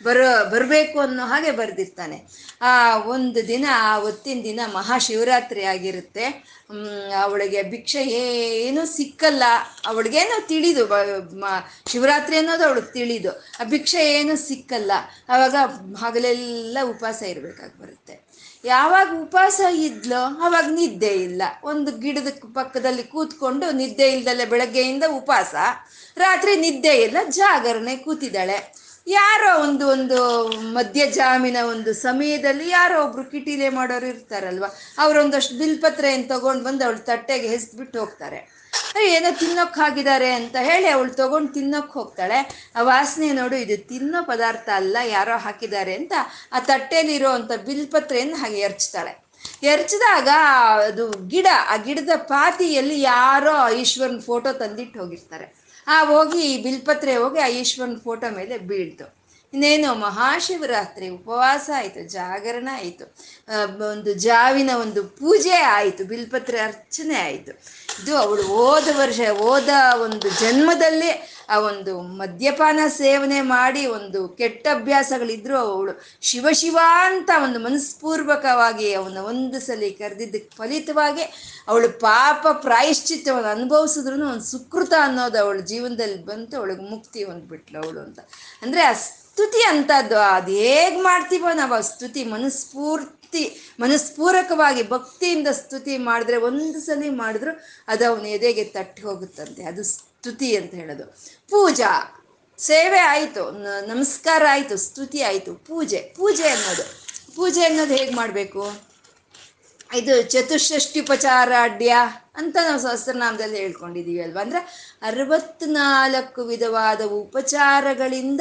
A: ಬರೋ, ಬರಬೇಕು ಅನ್ನೋ ಹಾಗೆ ಬರೆದಿರ್ತಾನೆ. ಆ ಒಂದು ದಿನ, ಆ ಹೊತ್ತಿನ ದಿನ ಮಹಾಶಿವರಾತ್ರಿ ಆಗಿರುತ್ತೆ. ಅವಳಿಗೆ ಭಿಕ್ಷೆ ಏನೂ ಸಿಕ್ಕಲ್ಲ. ಅವಳಿಗೇನೋ ತಿಳಿದು ಶಿವರಾತ್ರಿ ಅನ್ನೋದು ಅವಳಿಗೆ ತಿಳಿದು, ಆ ಭಿಕ್ಷೆ ಏನೂ ಸಿಕ್ಕಲ್ಲ. ಆವಾಗ ಹಗಲೆಲ್ಲ ಉಪವಾಸ ಇರಬೇಕಾಗಿ ಬರುತ್ತೆ. ಯಾವಾಗ ಉಪವಾಸ ಇದ್ಲೋ ಅವಾಗ ನಿದ್ದೆ ಇಲ್ಲ. ಒಂದು ಗಿಡದ ಪಕ್ಕದಲ್ಲಿ ಕೂತ್ಕೊಂಡು ನಿದ್ದೆ ಇಲ್ದಲೆ ಬೆಳಗ್ಗೆಯಿಂದ ಉಪವಾಸ, ರಾತ್ರಿ ನಿದ್ದೆ ಇಲ್ಲ, ಜಾಗರಣೆ ಕೂತಿದ್ದಾಳೆ. ಯಾರೋ ಒಂದು ಒಂದು ಮದ್ಯ ಜಾಮಿನ ಒಂದು ಸಮಯದಲ್ಲಿ ಯಾರೋ ಒಬ್ರು ಕಿಟೀಲೆ ಮಾಡೋರು ಇರ್ತಾರಲ್ವ, ಅವರೊಂದಷ್ಟು ಬಿಲ್ಪತ್ರೆಯನ್ನು ತಗೊಂಡು ಬಂದು ಅವಳು ತಟ್ಟೆಗೆ ಹೆಸ್ಬಿಟ್ಟು ಹೋಗ್ತಾರೆ. ಏನೋ ತಿನ್ನೋಕ್ ಹಾಕಿದ್ದಾರೆ ಅಂತ ಹೇಳಿ ಅವಳು ತಗೊಂಡು ತಿನ್ನೋಕ್ ಹೋಗ್ತಾಳೆ. ಆ ವಾಸನೆ ನೋಡು, ಇದು ತಿನ್ನೋ ಪದಾರ್ಥ ಅಲ್ಲ, ಯಾರೋ ಹಾಕಿದ್ದಾರೆ ಅಂತ ಆ ತಟ್ಟೆಲಿರೋ ಅಂತ ಬಿಲ್ಪತ್ರೆಯನ್ನು ಹಾಗೆ ಎರಚ್ತಾಳೆ. ಎರಚಿದಾಗ ಅದು ಗಿಡ, ಆ ಗಿಡದ ಪಾತಿಯಲ್ಲಿ ಯಾರೋ ಈಶ್ವರನ ಫೋಟೋ ತಂದಿಟ್ಟು ಹೋಗಿರ್ತಾರೆ. ಆ ಹೋಗಿ ಬಿಲ್ಪತ್ರೆ ಹೋಗಿ ಆ ಈಶ್ವರನ ಫೋಟೋ ಮೇಲೆ ಬೀಳ್ತು. ಇನ್ನೇನು ಮಹಾಶಿವರಾತ್ರಿ ಉಪವಾಸ ಆಯಿತು, ಜಾಗರಣ ಆಯಿತು. ಒಂದು ಜಾವಿನ ಒಂದು ಪೂಜೆ ಆಯಿತು, ಬಿಲ್ಪತ್ರೆ ಅರ್ಚನೆ ಆಯಿತು. ಇದು ಅವಳು ಹೋದ ವರ್ಷ, ಹೋದ ಒಂದು ಜನ್ಮದಲ್ಲಿ ಆ ಒಂದು ಮದ್ಯಪಾನ ಸೇವನೆ ಮಾಡಿ ಒಂದು ಕೆಟ್ಟ ಅಭ್ಯಾಸಗಳಿದ್ರು ಅವಳು. ಶಿವಶಿವ ಶಿವ ಅಂತ ಒಂದು ಮನಸ್ಪೂರ್ವಕವಾಗಿ ಅವನ ಒಂದು ಸಲ ಕರೆದಿದ್ದಕ್ಕೆ ಫಲಿತವಾಗಿ ಅವಳು ಪಾಪ ಪ್ರಾಯಶ್ಚಿತ್ತವನ್ನು ಅನುಭವಿಸಿದ್ರು ಒಂದು ಸುಕೃತ ಅನ್ನೋದು ಅವಳ ಜೀವನದಲ್ಲಿ ಬಂತು, ಅವಳಿಗೆ ಮುಕ್ತಿ ಹೊಂದ್ಬಿಟ್ಲು ಅವಳು ಅಂತ. ಅಂದರೆ ಆ ಸ್ತುತಿ ಅಂತದ್ದು. ಅದು ಹೇಗೆ ಮಾಡ್ತೀವೋ ನಾವು ಸ್ತುತಿ ಮನಸ್ಫೂರ್ತಿ ಮನಸ್ಪೂರಕವಾಗಿ ಭಕ್ತಿಯಿಂದ ಸ್ತುತಿ ಮಾಡಿದ್ರೆ ಒಂದು ಸಲ ಮಾಡಿದ್ರು ಅದು ಅವನ ಎದೆಗೆ ತಟ್ಟಿ ಹೋಗುತ್ತಂತೆ. ಅದು ಸ್ತುತಿ ಅಂತ ಹೇಳೋದು. ಪೂಜಾ, ಸೇವೆ ಆಯಿತು. ನಮಸ್ಕಾರ ಆಯಿತು, ಸ್ತುತಿ ಆಯಿತು. ಪೂಜೆ ಪೂಜೆ ಅನ್ನೋದು. ಪೂಜೆ ಅನ್ನೋದು ಹೇಗೆ ಮಾಡಬೇಕು? ಇದು ಚತುಷ್ಷಷ್ಟಿಪಚಾರಾಢ್ಯ ಅಂತ ನಾವು ಸಹಸ್ರನಾಮದಲ್ಲಿ ಹೇಳ್ಕೊಂಡಿದ್ದೀವಿ ಅಲ್ವಾ? ಅಂದರೆ ಅರವತ್ನಾಲ್ಕು ವಿಧವಾದ ಉಪಚಾರಗಳಿಂದ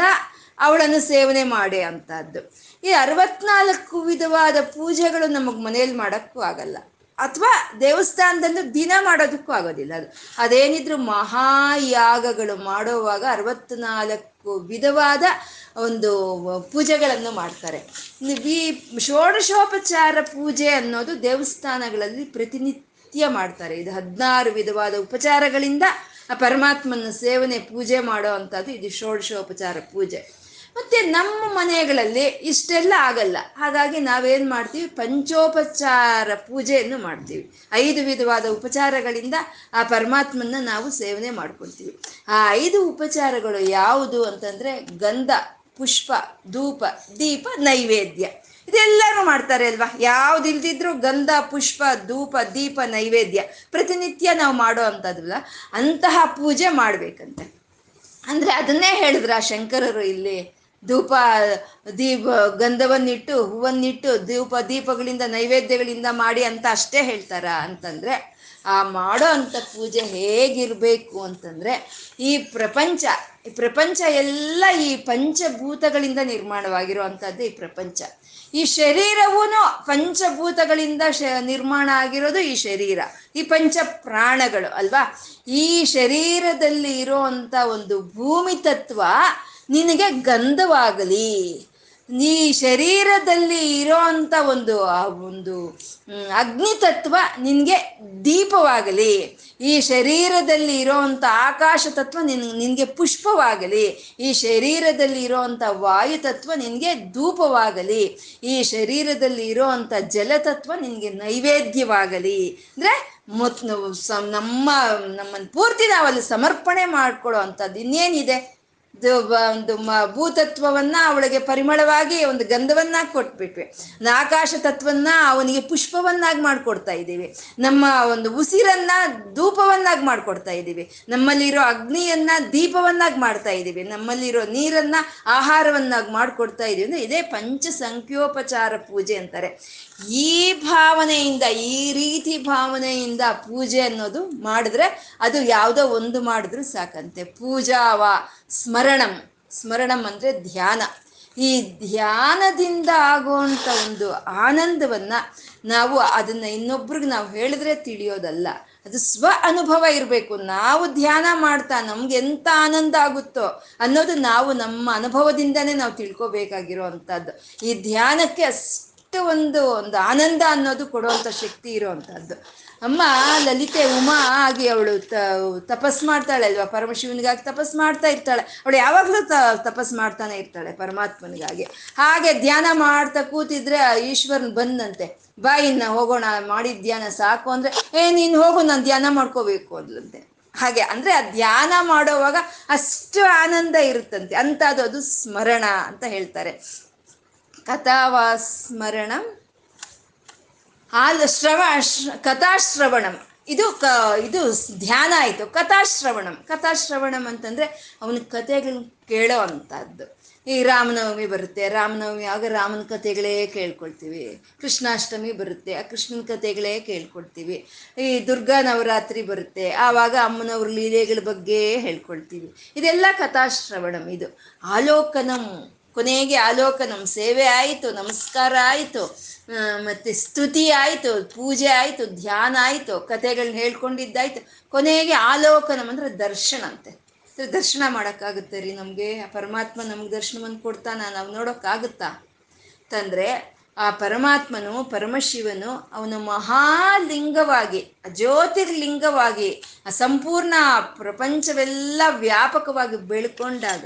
A: ಅವಳನ್ನು ಸೇವನೆ ಮಾಡಿ ಅಂತದ್ದು. ಈ ಅರವತ್ನಾಲ್ಕು ವಿಧವಾದ ಪೂಜೆಗಳು ನಮಗೆ ಮನೆಯಲ್ಲಿ ಮಾಡೋಕ್ಕೂ ಆಗಲ್ಲ. ಅಥವಾ ದೇವಸ್ಥಾನದಲ್ಲಿ ದಿನ ಮಾಡೋದಕ್ಕೂ ಆಗೋದಿಲ್ಲ ಅದು. ಅದೇನಿದ್ರು ಮಹಾಯಾಗಗಳು ಮಾಡುವಾಗ ಅರವತ್ನಾಲ್ಕು ವಿಧವಾದ ಒಂದು ಪೂಜೆಗಳನ್ನು ಮಾಡ್ತಾರೆ. ಈ ಷೋಡಶೋಪಚಾರ ಪೂಜೆ ಅನ್ನೋದು ದೇವಸ್ಥಾನಗಳಲ್ಲಿ ಪ್ರತಿನಿತ್ಯ ಮಾಡ್ತಾರೆ. ಇದು ಹದಿನಾರು ವಿಧವಾದ ಉಪಚಾರಗಳಿಂದ ಆ ಪರಮಾತ್ಮನ ಸೇವನೆ ಪೂಜೆ ಮಾಡೋ ಅಂಥದ್ದು ಇದು ಷೋಡಶೋಪಚಾರ ಪೂಜೆ. ಮತ್ತು ನಮ್ಮ ಮನೆಗಳಲ್ಲಿ ಇಷ್ಟೆಲ್ಲ ಆಗಲ್ಲ. ಹಾಗಾಗಿ ನಾವೇನು ಮಾಡ್ತೀವಿ? ಪಂಚೋಪಚಾರ ಪೂಜೆಯನ್ನು ಮಾಡ್ತೀವಿ. ಐದು ವಿಧವಾದ ಉಪಚಾರಗಳಿಂದ ಆ ಪರಮಾತ್ಮನ ನಾವು ಸೇವನೆ ಮಾಡ್ಕೊಳ್ತೀವಿ. ಆ ಐದು ಉಪಚಾರಗಳು ಯಾವುದು ಅಂತಂದರೆ ಗಂಧ, ಪುಷ್ಪ, ಧೂಪ, ದೀಪ, ನೈವೇದ್ಯ. ಇದೆಲ್ಲರೂ ಮಾಡ್ತಾರೆ ಅಲ್ವಾ? ಯಾವ್ದು ಇಲ್ದಿದ್ರು ಗಂಧ, ಪುಷ್ಪ, ಧೂಪ, ದೀಪ, ನೈವೇದ್ಯ ಪ್ರತಿನಿತ್ಯ ನಾವು ಮಾಡೋ ಅಂಥದ್ದಲ್ಲ, ಅಂತಹ ಪೂಜೆ ಮಾಡಬೇಕಂತೆ. ಅಂದರೆ ಅದನ್ನೇ ಹೇಳಿದ್ರ ಶಂಕರರು ಇಲ್ಲಿ ಧೂಪ, ದೀಪ, ಗಂಧವನ್ನಿಟ್ಟು, ಹೂವನ್ನಿಟ್ಟು ಧೂಪ ದೀಪಗಳಿಂದ, ನೈವೇದ್ಯಗಳಿಂದ ಮಾಡಿ ಅಂತ ಅಷ್ಟೇ ಹೇಳ್ತಾರ ಅಂತಂದರೆ, ಆ ಮಾಡೋ ಅಂಥ ಪೂಜೆ ಹೇಗಿರಬೇಕು ಅಂತಂದರೆ, ಈ ಪ್ರಪಂಚ ಈ ಪ್ರಪಂಚ ಎಲ್ಲ ಈ ಪಂಚಭೂತಗಳಿಂದ ನಿರ್ಮಾಣವಾಗಿರುವಂಥದ್ದು ಈ ಪ್ರಪಂಚ. ಈ ಶರೀರವೂ ಪಂಚಭೂತಗಳಿಂದ ಶ, ನಿರ್ಮಾಣ ಆಗಿರೋದು ಈ ಶರೀರ, ಈ ಪಂಚ ಪ್ರಾಣಗಳು ಅಲ್ವಾ? ಈ ಶರೀರದಲ್ಲಿ ಇರೋ ಅಂಥ ಒಂದು ಭೂಮಿ ತತ್ವ ನಿನಗೆ ಗಂಧವಾಗಲಿ. ಈ ಶರೀರದಲ್ಲಿ ಇರೋಂಥ ಒಂದು, ಆ ಒಂದು ಅಗ್ನಿ ತತ್ವ ನಿನಗೆ ದೀಪವಾಗಲಿ. ಈ ಶರೀರದಲ್ಲಿ ಇರೋವಂಥ ಆಕಾಶ ತತ್ವ ನಿನ್, ನಿನಗೆ ಪುಷ್ಪವಾಗಲಿ. ಈ ಶರೀರದಲ್ಲಿ ಇರೋವಂಥ ವಾಯು ತತ್ವ ನಿನಗೆ ಧೂಪವಾಗಲಿ. ಈ ಶರೀರದಲ್ಲಿ ಇರೋವಂಥ ಜಲತತ್ವ ನಿನಗೆ ನೈವೇದ್ಯವಾಗಲಿ. ಅಂದರೆ ಮೊತ್ ನಮ್ಮ ನಮ್ಮನ್ನು ಪೂರ್ತಿ ನಾವಲ್ಲಿ ಸಮರ್ಪಣೆ ಮಾಡ್ಕೊಳ್ಳೋ ಅಂಥದ್ದು ಇನ್ನೇನಿದೆ? ಒಂದು ಭೂತತ್ವವನ್ನ ಅವಳಿಗೆ ಪರಿಮಳವಾಗಿ ಒಂದು ಗಂಧವನ್ನ ಕೊಟ್ಬಿಟ್ವಿ. ಆಕಾಶ ತತ್ವನ್ನ ಅವನಿಗೆ ಪುಷ್ಪವನ್ನಾಗಿ ಮಾಡ್ಕೊಡ್ತಾ ಇದ್ದೀವಿ. ನಮ್ಮ ಒಂದು ಉಸಿರನ್ನ ಧೂಪವನ್ನಾಗಿ ಮಾಡ್ಕೊಡ್ತಾ ಇದ್ದೀವಿ. ನಮ್ಮಲ್ಲಿರೋ ಅಗ್ನಿಯನ್ನ ದೀಪವನ್ನಾಗಿ ಮಾಡ್ತಾ ಇದ್ದೀವಿ. ನಮ್ಮಲ್ಲಿರೋ ನೀರನ್ನ ಆಹಾರವನ್ನಾಗಿ ಮಾಡ್ಕೊಡ್ತಾ ಇದೀವಿ ಅಂದ್ರೆ ಇದೇ ಪಂಚ ಸಂಖ್ಯೋಪಚಾರ ಪೂಜೆ ಅಂತಾರೆ. ಈ ಭಾವನೆಯಿಂದ, ಈ ರೀತಿ ಭಾವನೆಯಿಂದ ಪೂಜೆ ಅನ್ನೋದು ಮಾಡಿದ್ರೆ ಅದು ಯಾವುದೋ ಒಂದು ಮಾಡಿದ್ರು ಸಾಕಂತೆ. ಪೂಜಾವ ಸ್ಮರಣಂ. ಸ್ಮರಣಂ ಅಂದರೆ ಧ್ಯಾನ. ಈ ಧ್ಯಾನದಿಂದ ಆಗುವಂಥ ಒಂದು ಆನಂದವನ್ನ ನಾವು ಅದನ್ನ ಇನ್ನೊಬ್ರಿಗೆ ನಾವು ಹೇಳಿದ್ರೆ ತಿಳಿಯೋದಲ್ಲ. ಅದು ಸ್ವ ಅನುಭವ ಇರಬೇಕು. ನಾವು ಧ್ಯಾನ ಮಾಡ್ತಾ ನಮ್ಗೆ ಎಂತ ಆನಂದ ಆಗುತ್ತೋ ಅನ್ನೋದು ನಾವು ನಮ್ಮ ಅನುಭವದಿಂದನೇ ನಾವು ತಿಳ್ಕೊಬೇಕಾಗಿರೋ ಅಂಥದ್ದು ಈ ಧ್ಯಾನಕ್ಕೆ ಅಷ್ಟು ಒಂದು ಒಂದು ಆನಂದ ಅನ್ನೋದು ಕೊಡುವಂಥ ಶಕ್ತಿ ಇರುವಂಥದ್ದು ಅಮ್ಮ, ಲಲಿತೆ, ಉಮಾ ಆಗಿ ಅವಳು ತ, ತಪಸ್ ಮಾಡ್ತಾಳೆ ಅಲ್ವಾ? ಪರಮಶಿವನಿಗಾಗಿ ತಪಸ್ ಮಾಡ್ತಾ ಇರ್ತಾಳೆ. ಅವಳು ಯಾವಾಗಲೂ ತ, ತಪಸ್ ಮಾಡ್ತಾನೆ ಇರ್ತಾಳೆ ಪರಮಾತ್ಮನಿಗಾಗಿ. ಹಾಗೆ ಧ್ಯಾನ ಮಾಡ್ತಾ ಕೂತಿದ್ರೆ ಈಶ್ವರನ್ ಬಂದಂತೆ. ಬಾ ಇನ್ನ ಹೋಗೋಣ, ಮಾಡಿದ ಧ್ಯಾನ ಸಾಕು ಅಂದ್ರೆ, ಏ, ನೀನು ಹೋಗು, ನಾನು ಧ್ಯಾನ ಮಾಡ್ಕೋಬೇಕು, ಅಂದ್ಲಂತೆ. ಹಾಗೆ ಅಂದ್ರೆ ಆ ಧ್ಯಾನ ಮಾಡೋವಾಗ ಅಷ್ಟು ಆನಂದ ಇರುತ್ತಂತೆ. ಅಂತದ್ದು ಅದು ಸ್ಮರಣ ಅಂತ ಹೇಳ್ತಾರೆ. ಕಥಾವಾ ಸ್ಮರಣಂ ಆಲ್ ಶ್ರವ ಕಥಾಶ್ರವಣಂ. ಇದು ಕ, ಇದು ಧ್ಯಾನ ಆಯಿತು. ಕಥಾಶ್ರವಣಂ. ಕಥಾಶ್ರವಣಂ ಅಂತಂದರೆ ಅವನ ಕಥೆಗಳನ್ನ ಕೇಳೋ ಅಂಥದ್ದು. ಈ ರಾಮನವಮಿ ಬರುತ್ತೆ. ರಾಮನವಮಿ, ಆಗ ರಾಮನ ಕಥೆಗಳೇ ಕೇಳ್ಕೊಳ್ತೀವಿ. ಕೃಷ್ಣಾಷ್ಟಮಿ ಬರುತ್ತೆ. ಆ ಕೃಷ್ಣನ ಕಥೆಗಳೇ ಕೇಳ್ಕೊಳ್ತೀವಿ. ಈ ದುರ್ಗಾ ನವರಾತ್ರಿ ಬರುತ್ತೆ. ಆವಾಗ ಅಮ್ಮನವ್ರ ಲೀಲೆಗಳ ಬಗ್ಗೆ ಹೇಳ್ಕೊಳ್ತೀವಿ. ಇದೆಲ್ಲ ಕಥಾಶ್ರವಣಂ ಇದು. ಆಲೋಕನಂ. ಕೊನೆಗೆ ಆಲೋಕನಂ ಸೇವೆ ಆಯಿತು, ನಮಸ್ಕಾರ ಆಯಿತು ಮತ್ತು ಸ್ತುತಿ ಆಯಿತು, ಪೂಜೆ ಆಯಿತು, ಧ್ಯಾನ ಆಯಿತು ಕಥೆಗಳನ್ನ ಹೇಳ್ಕೊಂಡಿದ್ದಾಯ್ತು. ಕೊನೆಗೆ ಆಲೋಕನಂ ಅಂದರೆ ದರ್ಶನ ಅಂತೆ. ದರ್ಶನ ಮಾಡೋಕ್ಕಾಗುತ್ತೆ ರೀ ನಮಗೆ. ಪರಮಾತ್ಮ ನಮ್ಗೆ ದರ್ಶನವನ್ನು ಕೊಡ್ತಾನ, ನಾವು ನೋಡೋಕ್ಕಾಗುತ್ತಾ? ತಂದರೆ ಆ ಪರಮಾತ್ಮನು, ಪರಮಶಿವನು ಅವನು ಮಹಾಲಿಂಗವಾಗಿ ಜ್ಯೋತಿರ್ಲಿಂಗವಾಗಿ ಆ ಸಂಪೂರ್ಣ ಪ್ರಪಂಚವೆಲ್ಲ ವ್ಯಾಪಕವಾಗಿ ಬೆಳ್ಕೊಂಡಾಗ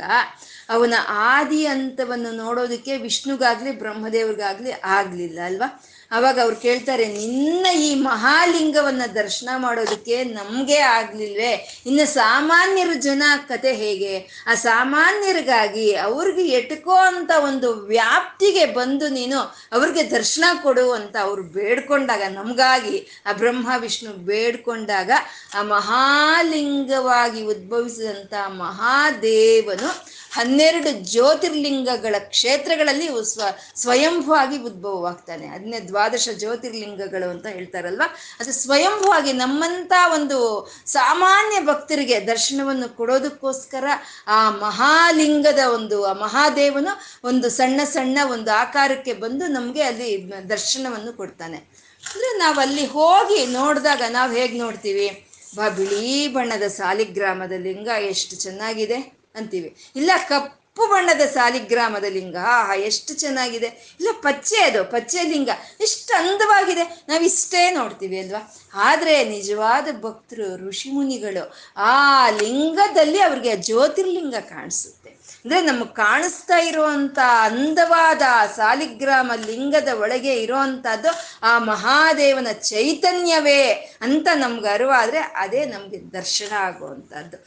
A: ಅವನ ಆದಿ ಹಂತವನ್ನು ನೋಡೋದಕ್ಕೆ ವಿಷ್ಣುಗಾಗ್ಲಿ, ಬ್ರಹ್ಮದೇವ್ರಿಗಾಗ್ಲಿ ಆಗ್ಲಿಲ್ಲ, ಅಲ್ವಾ? ಅವಾಗ ಅವ್ರು ಕೇಳ್ತಾರೆ, ನಿನ್ನ ಈ ಮಹಾಲಿಂಗವನ್ನ ದರ್ಶನ ಮಾಡೋದಕ್ಕೆ ನಮ್ಗೆ ಆಗ್ಲಿಲ್ವೇ? ಇನ್ನು ಸಾಮಾನ್ಯರ ಜನ ಕತೆ ಹೇಗೆ? ಆ ಸಾಮಾನ್ಯರಿಗಾಗಿ ಅವ್ರಿಗೆ ಎಟ್ಕೋ ಅಂತ ಒಂದು ವ್ಯಾಪ್ತಿಗೆ ಬಂದು ನೀನು ಅವ್ರಿಗೆ ದರ್ಶನ ಕೊಡು ಅಂತ ಅವ್ರು ಬೇಡ್ಕೊಂಡಾಗ, ನಮಗಾಗಿ ಆ ಬ್ರಹ್ಮ, ವಿಷ್ಣು ಬೇಡ್ಕೊಂಡಾಗ ಆ ಮಹಾಲಿಂಗವಾಗಿ ಉದ್ಭವಿಸಿದಂಥ ಮಹಾದೇವನು ಹನ್ನೆರಡು ಜ್ಯೋತಿರ್ಲಿಂಗಗಳ ಕ್ಷೇತ್ರಗಳಲ್ಲಿ ಸ್ವ, ಸ್ವಯಂಭವಾಗಿ ಉದ್ಭವವಾಗ್ತಾನೆ. ಅದನ್ನೇ ದ್ವಾದಶ ಜ್ಯೋತಿರ್ಲಿಂಗಗಳು ಅಂತ ಹೇಳ್ತಾರಲ್ವ? ಅದು ಸ್ವಯಂಭವಾಗಿ ನಮ್ಮಂಥ ಒಂದು ಸಾಮಾನ್ಯ ಭಕ್ತರಿಗೆ ದರ್ಶನವನ್ನು ಕೊಡೋದಕ್ಕೋಸ್ಕರ ಆ ಮಹಾಲಿಂಗದ ಒಂದು, ಆ ಮಹಾದೇವನು ಒಂದು ಸಣ್ಣ ಸಣ್ಣ ಒಂದು ಆಕಾರಕ್ಕೆ ಬಂದು ನಮಗೆ ಅಲ್ಲಿ ದರ್ಶನವನ್ನು ಕೊಡ್ತಾನೆ. ಅಂದರೆ ನಾವಲ್ಲಿ ಹೋಗಿ ನೋಡಿದಾಗ ನಾವು ಹೇಗೆ ನೋಡ್ತೀವಿ? ಬಾ ಬಿಳಿ ಬಣ್ಣದ ಸಾಲಿಗ್ರಾಮದ ಲಿಂಗ ಎಷ್ಟು ಚೆನ್ನಾಗಿದೆ. ಅಂತೀವಿ. ಇಲ್ಲ, ಕಪ್ಪು ಬಣ್ಣದ ಸಾಲಿಗ್ರಾಮದ ಲಿಂಗ. ಆಹಾ, ಎಷ್ಟು ಚೆನ್ನಾಗಿದೆ. ಇಲ್ಲ, ಪಚ್ಚೆ ಅದು, ಪಚ್ಚೆ ಲಿಂಗ. ಎಷ್ಟು ಅಂದವಾಗಿದೆ. ನಾವು ಇಷ್ಟೇ ನೋಡ್ತೀವಿ, ಅಲ್ವಾ? ಆದರೆ ನಿಜವಾದ ಭಕ್ತರು, ಋಷಿಮುನಿಗಳು ಆ ಲಿಂಗದಲ್ಲಿ ಅವ್ರಿಗೆ ಜ್ಯೋತಿರ್ಲಿಂಗ ಕಾಣಿಸುತ್ತೆ. ಅಂದರೆ ನಮಗೆ ಕಾಣಿಸ್ತಾ ಇರುವಂಥ ಅಂದವಾದ ಸಾಲಿಗ್ರಾಮ ಲಿಂಗದ ಒಳಗೆ ಇರೋವಂಥದ್ದು ಆ ಮಹಾದೇವನ ಚೈತನ್ಯವೇ ಅಂತ ನಮ್ಗೆ ಅರಿವಾದರೆ ಅದೇ ನಮಗೆ ದರ್ಶನ ಆಗುವಂಥದ್ದು.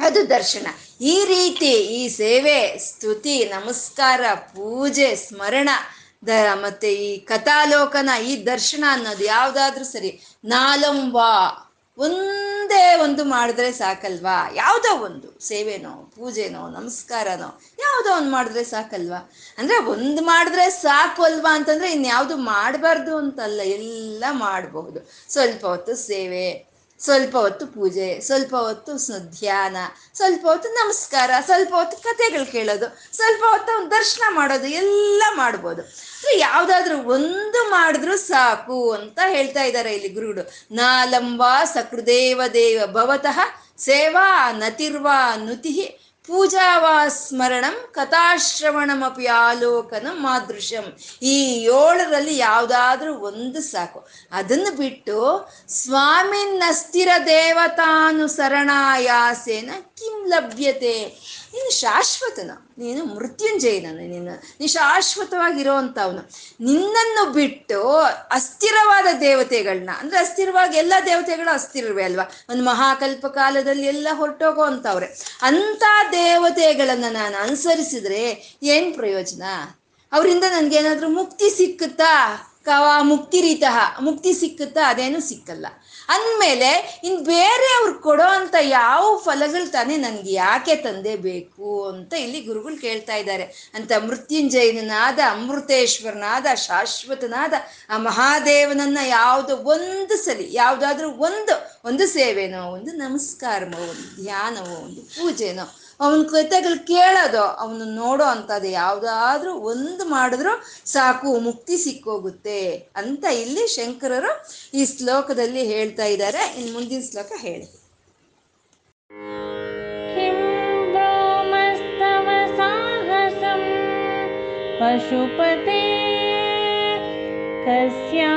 A: ಅದು ದರ್ಶನ. ಈ ರೀತಿ ಈ ಸೇವೆ, ಸ್ತುತಿ, ನಮಸ್ಕಾರ, ಪೂಜೆ, ಸ್ಮರಣ, ದ ಮತ್ತೆ ಈ ಕಥಾಲೋಕನ ಈ ದರ್ಶನ ಅನ್ನೋದು ಯಾವುದಾದ್ರೂ ಸರಿ, ನಾಲಂಬ, ಒಂದೇ ಒಂದು ಮಾಡಿದ್ರೆ ಸಾಕಲ್ವಾ? ಯಾವುದೋ ಒಂದು, ಸೇವೆನೋ, ಪೂಜೆನೋ, ನಮಸ್ಕಾರನೋ, ಯಾವುದೋ ಒಂದು ಮಾಡಿದ್ರೆ ಸಾಕಲ್ವಾ? ಅಂದರೆ ಒಂದು ಮಾಡಿದ್ರೆ ಸಾಕು ಅಲ್ವಾ ಅಂತಂದರೆ ಇನ್ಯಾವುದು ಮಾಡಬಾರ್ದು ಅಂತಲ್ಲ, ಎಲ್ಲ ಮಾಡಬಹುದು. ಸ್ವಲ್ಪ ಹೊತ್ತು ಸೇವೆ ಸ್ವಲ್ಪ ಹೊತ್ತು ಪೂಜೆ ಸ್ವಲ್ಪ ಹೊತ್ತು ಧ್ಯಾನ ಸ್ವಲ್ಪ ಹೊತ್ತು ನಮಸ್ಕಾರ ಸ್ವಲ್ಪ ಹೊತ್ತು ಕಥೆಗಳು ಕೇಳೋದು ಸ್ವಲ್ಪ ಹೊತ್ತು ದರ್ಶನ ಮಾಡೋದು, ಎಲ್ಲ ಮಾಡ್ಬೋದು. ಸೊ ಯಾವುದಾದ್ರೂ ಒಂದು ಮಾಡಿದ್ರು ಸಾಕು ಅಂತ ಹೇಳ್ತಾ ಇದ್ದಾರೆ ಇಲ್ಲಿ ಗುರುಗಳು. ನಾಲಂಬ ಸಕೃದೇವ ದೇವ ಭವತಃ ಸೇವಾ ನತಿರ್ವಾ ನುತಿ ಪೂಜಾವಾ ಸ್ಮರಣಂ ಕಥಾಶ್ರವಣಮಿ ಆಲೋಕನ ಮಾದೃಶ್ಯಂ. ಈ ಏಳರಲ್ಲಿ ಯಾವುದಾದ್ರೂ ಒಂದು ಸಾಕು. ಅದನ್ನು ಬಿಟ್ಟು ಸ್ವಾಮಿನ್ನಸ್ತಿರ ದೇವತಾನುಸರಣಾಯಾಸೇನ ಕಿಂ ಲಭ್ಯತೆ. ನೀನು ಶಾಶ್ವತನ, ನೀನು ಮೃತ್ಯುಂಜಯನ ನೀನು, ನೀ ಶಾಶ್ವತವಾಗಿರುವಂಥವನು ನಿನ್ನನ್ನು ಬಿಟ್ಟು ಅಸ್ಥಿರವಾದ ದೇವತೆಗಳನ್ನ ಅಂದ್ರೆ ಅಸ್ಥಿರವಾಗಿ ಎಲ್ಲ ದೇವತೆಗಳು ಅಸ್ಥಿರವೇ ಅಲ್ವಾ? ಒಂದು ಮಹಾಕಲ್ಪ ಕಾಲದಲ್ಲಿ ಎಲ್ಲ ಹೊರಟೋಗೋ ಅಂಥ ದೇವತೆಗಳನ್ನು ನಾನು ಅನುಸರಿಸಿದ್ರೆ ಏನು ಪ್ರಯೋಜನ? ಅವರಿಂದ ನನಗೇನಾದರೂ ಮುಕ್ತಿ ಸಿಕ್ಕುತ್ತಾ? ಕವಾ ಮುಕ್ತಿ ರೀತಃ ಮುಕ್ತಿ ಸಿಕ್ಕುತ್ತಾ? ಅದೇನು ಸಿಕ್ಕಲ್ಲ. ಅಂದಮೇಲೆ ಇನ್ ಬೇರೆ ಅವ್ರು ಕೊಡೋ ಅಂತ ಯಾವ ಫಲಗಳು ತಾನೇ ನನ್ಗೆ ಯಾಕೆ ತಂದೆ ಬೇಕು ಅಂತ ಇಲ್ಲಿ ಗುರುಗಳು ಕೇಳ್ತಾ ಇದ್ದಾರೆ. ಅಂತ ಮೃತ್ಯುಂಜಯನಾದ ಅಮೃತೇಶ್ವರನಾದ, ಶಾಶ್ವತನಾದ ಆ ಮಹಾದೇವನನ್ನ ಯಾವುದೋ ಒಂದು ಸಲಿ, ಯಾವುದಾದ್ರೂ ಒಂದು ಒಂದು ಸೇವೆನೋ, ಒಂದು ನಮಸ್ಕಾರವೋ ಒಂದು ಧ್ಯಾನವೋ, ಒಂದು ಪೂಜೆನೋ ಅವನ ಕೃತೆಗಳು ಕೇಳೋದು, ಅವನು ನೋಡೋ ಅಂಥದ್ದು ಯಾವುದಾದ್ರೂ ಒಂದು ಮಾಡಿದ್ರೂ ಸಾಕು, ಮುಕ್ತಿ ಸಿಕ್ಕೋಗುತ್ತೆ ಅಂತ ಇಲ್ಲಿ ಶಂಕರರು ಈ ಶ್ಲೋಕದಲ್ಲಿ ಹೇಳ್ತಾ ಇದ್ದಾರೆ. ಇನ್ನು ಮುಂದಿನ ಶ್ಲೋಕ ಹೇಳಿ. ಪಶುಪತೆ ಕಸ್ಯಾ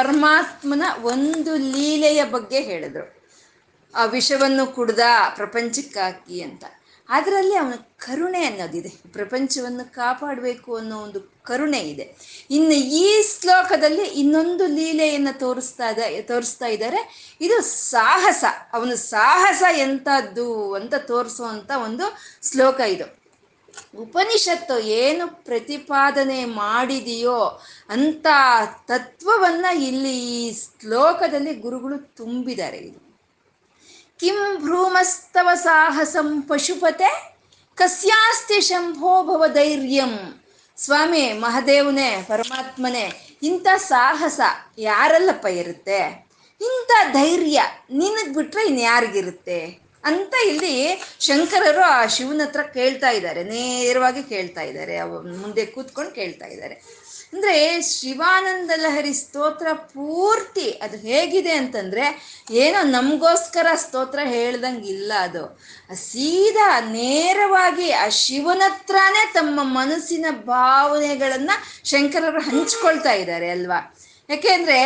A: ಪರಮಾತ್ಮನ ಒಂದು ಲೀಲೆಯ ಬಗ್ಗೆ ಹೇಳಿದ್ರು. ಆ ವಿಷವನ್ನು ಕುಡ್ದ ಪ್ರಪಂಚಕ್ಕಾಕಿ ಅಂತ. ಅದರಲ್ಲಿ ಅವನ ಕರುಣೆ ಅನ್ನೋದಿದೆ. ಪ್ರಪಂಚವನ್ನು ಕಾಪಾಡಬೇಕು ಅನ್ನೋ ಒಂದು ಕರುಣೆ ಇದೆ. ಇನ್ನು ಈ ಶ್ಲೋಕದಲ್ಲಿ ಇನ್ನೊಂದು ಲೀಲೆಯನ್ನು ತೋರಿಸ್ತಾ ಇದೆ, ತೋರಿಸ್ತಾ ಇದ್ದಾರೆ. ಇದು ಸಾಹಸ. ಅವನು ಸಾಹಸ ಎಂಥದ್ದು ಅಂತ ತೋರಿಸುವಂಥ ಒಂದು ಶ್ಲೋಕ ಇದು. ಉಪನಿಷತ್ತು ಏನು ಪ್ರತಿಪಾದನೆ ಮಾಡಿದೆಯೋ ಅಂತ ತತ್ವವನ್ನ ಇಲ್ಲಿ ಈ ಶ್ಲೋಕದಲ್ಲಿ ಗುರುಗಳು ತುಂಬಿದ್ದಾರೆ ಇದು. ಕಿಂ ಭ್ರೂಮಸ್ತವ ಸಾಹಸಂ ಪಶುಪತೆ, ಕಸ್ಯಾಸ್ತಿ ಶಂಭೋಭವ ಧೈರ್ಯಂ ಸ್ವಾಮಿ ಮಹಾದೇವನೇ, ಪರಮಾತ್ಮನೇ, ಇಂಥ ಸಾಹಸ ಯಾರಲ್ಲಪ್ಪ ಇರುತ್ತೆ? ಇಂಥ ಧೈರ್ಯ ನಿನಗೆ ಬಿಟ್ರೆ ಇನ್ಯಾರಿಗಿರುತ್ತೆ? ಅಂತ ಇಲ್ಲಿ ಶಂಕರರು ಆ ಶಿವನ ಹತ್ರ ಕೇಳ್ತಾ ಇದ್ದಾರೆ, ನೇರವಾಗಿ ಕೇಳ್ತಾ ಇದ್ದಾರೆ ಮುಂದೆ ಕೂತ್ಕೊಂಡು ಕೇಳ್ತಾ ಇದ್ದಾರೆ. ಅಂದ್ರೆ ಶಿವಾನಂದ ಲಹರಿ ಸ್ತೋತ್ರ ಪೂರ್ತಿ ಅದು ಹೇಗಿದೆ ಅಂತಂದ್ರೆ ಏನೋ ನಮಗೋಸ್ಕರ ಸ್ತೋತ್ರ ಹೇಳ್ದಂಗೆ ಇಲ್ಲ ಅದು. ಸೀದಾ ನೇರವಾಗಿ ಆ ಶಿವನ ಹತ್ರನೇ ತಮ್ಮ ಮನಸ್ಸಿನ ಭಾವನೆಗಳನ್ನ ಶಂಕರರು ಹಂಚ್ಕೊಳ್ತಾ ಇದ್ದಾರೆ ಅಲ್ವಾ? ಯಾಕೆಂದ್ರೆ